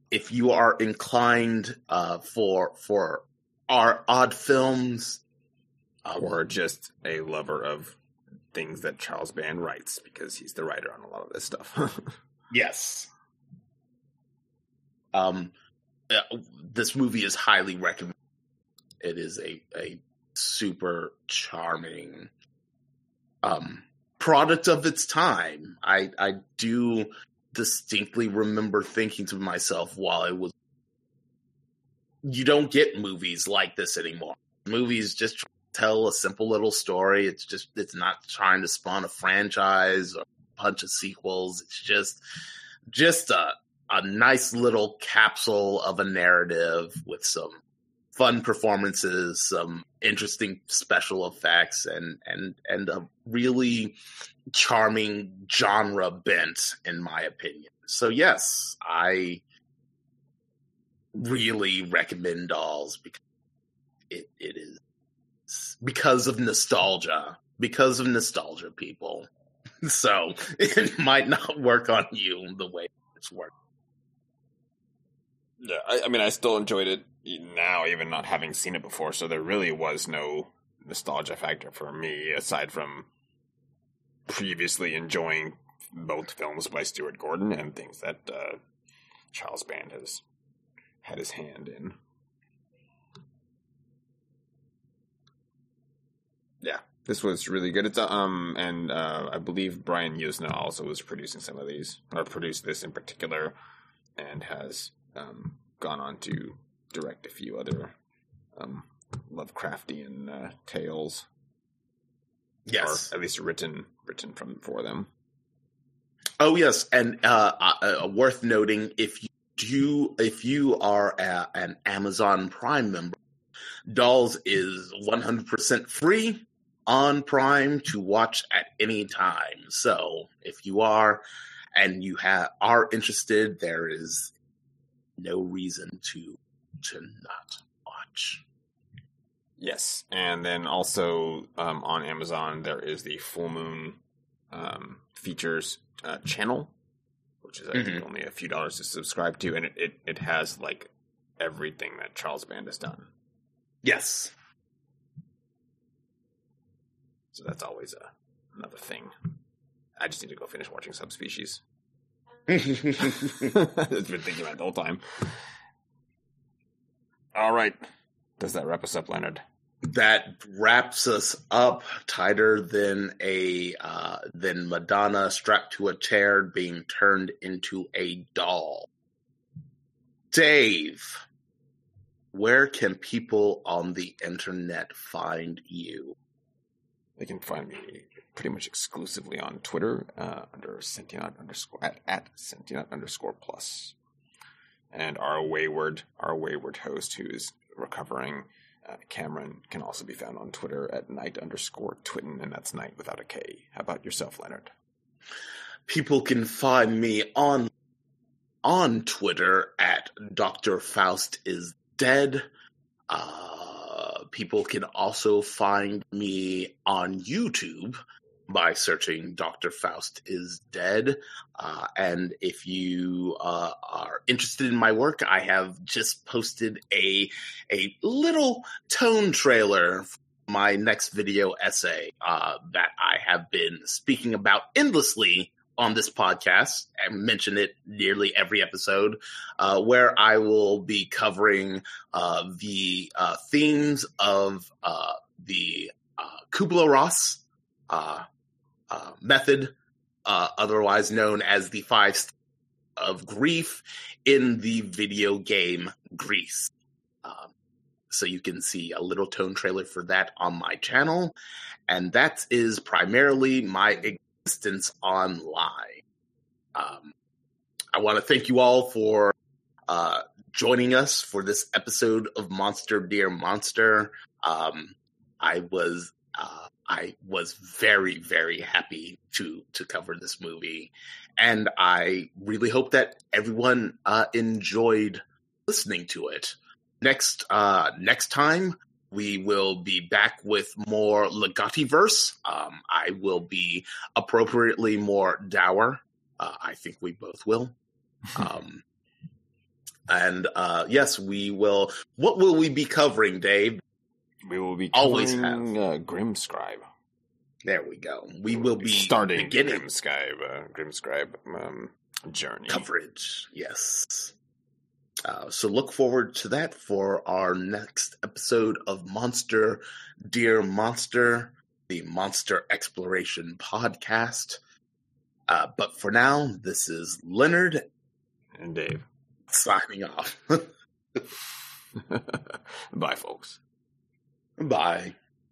if you are inclined uh, for for our odd films. Um, or just a lover of things that Charles Band writes because he's the writer on a lot of this stuff. Yes. Um, uh, this movie is highly recommended. It is a a super charming um product of its time. I I do distinctly remember thinking to myself while I was you don't get movies like this anymore. Movies just tell a simple little story. It's just it's not trying to spawn a franchise or a bunch of sequels. It's just just a a nice little capsule of a narrative with some fun performances, some interesting special effects, and and and a really charming genre bent, in my opinion. So yes, I really recommend Dolls because it, it is because of nostalgia. Because of nostalgia, people. So it might not work on you the way it's worked. Yeah, I, I mean, I still enjoyed it now, even not having seen it before. So there really was no nostalgia factor for me aside from previously enjoying both films by Stuart Gordon and things that uh, Charles Band has had his hand in. Yeah, this was really good. It's uh, um, and uh, I believe Brian Yuzna also was producing some of these, or produced this in particular, and has um, gone on to direct a few other um, Lovecraftian uh, tales, Yes. or at least written written from for them. Oh yes, and uh, uh, uh, worth noting if you do if you are a, an Amazon Prime member, Dolls is 100% free on Prime to watch at any time. So if you are and you have are interested, there is no reason to to not watch. Yes, and then also um, on Amazon there is the Full Moon um, features uh, channel, which is I think Mhm. only a few dollars to subscribe to, and it, it, it has like everything that Charles Band has done. Yes. So that's always a, another thing. I just need to go finish watching Subspecies. I've been thinking about the whole time. All right. Does that wrap us up, Leonard? That wraps us up tighter than a uh, than Madonna strapped to a chair being turned into a doll. Dave, where can people on the internet find you? They can find me pretty much exclusively on Twitter uh, under Sentient underscore at, at Sentient underscore plus. And our wayward our wayward host who is recovering, uh, Cameron, can also be found on Twitter at night underscore twitten, and that's night without a K. How about yourself, Leonard? People can find me on on Twitter at Dr. Faust is dead. Uh, people can also find me on YouTube by searching Dr. Faust is dead. Uh, and if you uh, are interested in my work, I have just posted a a little tone trailer for my next video essay uh, that I have been speaking about endlessly on this podcast. I mention it nearly every episode, uh, where I will be covering uh, the uh, themes of uh, the uh, Kubler Ross uh, method, otherwise known as the five of grief in the video game Gris. Um, so you can see a little tone trailer for that on my channel, and that is primarily my existence online. Um, I want to thank you all for uh, joining us for this episode of Monster Dear Monster. Um, I was uh, I was very very happy to to cover this movie, and I really hope that everyone uh, enjoyed listening to it. Next uh, next time we will be back with more Ligottiverse. Um, I will be appropriately more dour. Uh, I think we both will. Um, and uh, yes, we will. What will we be covering, Dave? We will be Always covering, uh, Grimscribe. There we go. We will be starting beginning Grimscribe, uh, Grimscribe um, journey. coverage. Yes. Uh, so look forward to that for our next episode of Monster Dear Monster, the Monster Exploration podcast. Uh, but for now, this is Leonard And Dave. signing off. Bye, folks. Bye.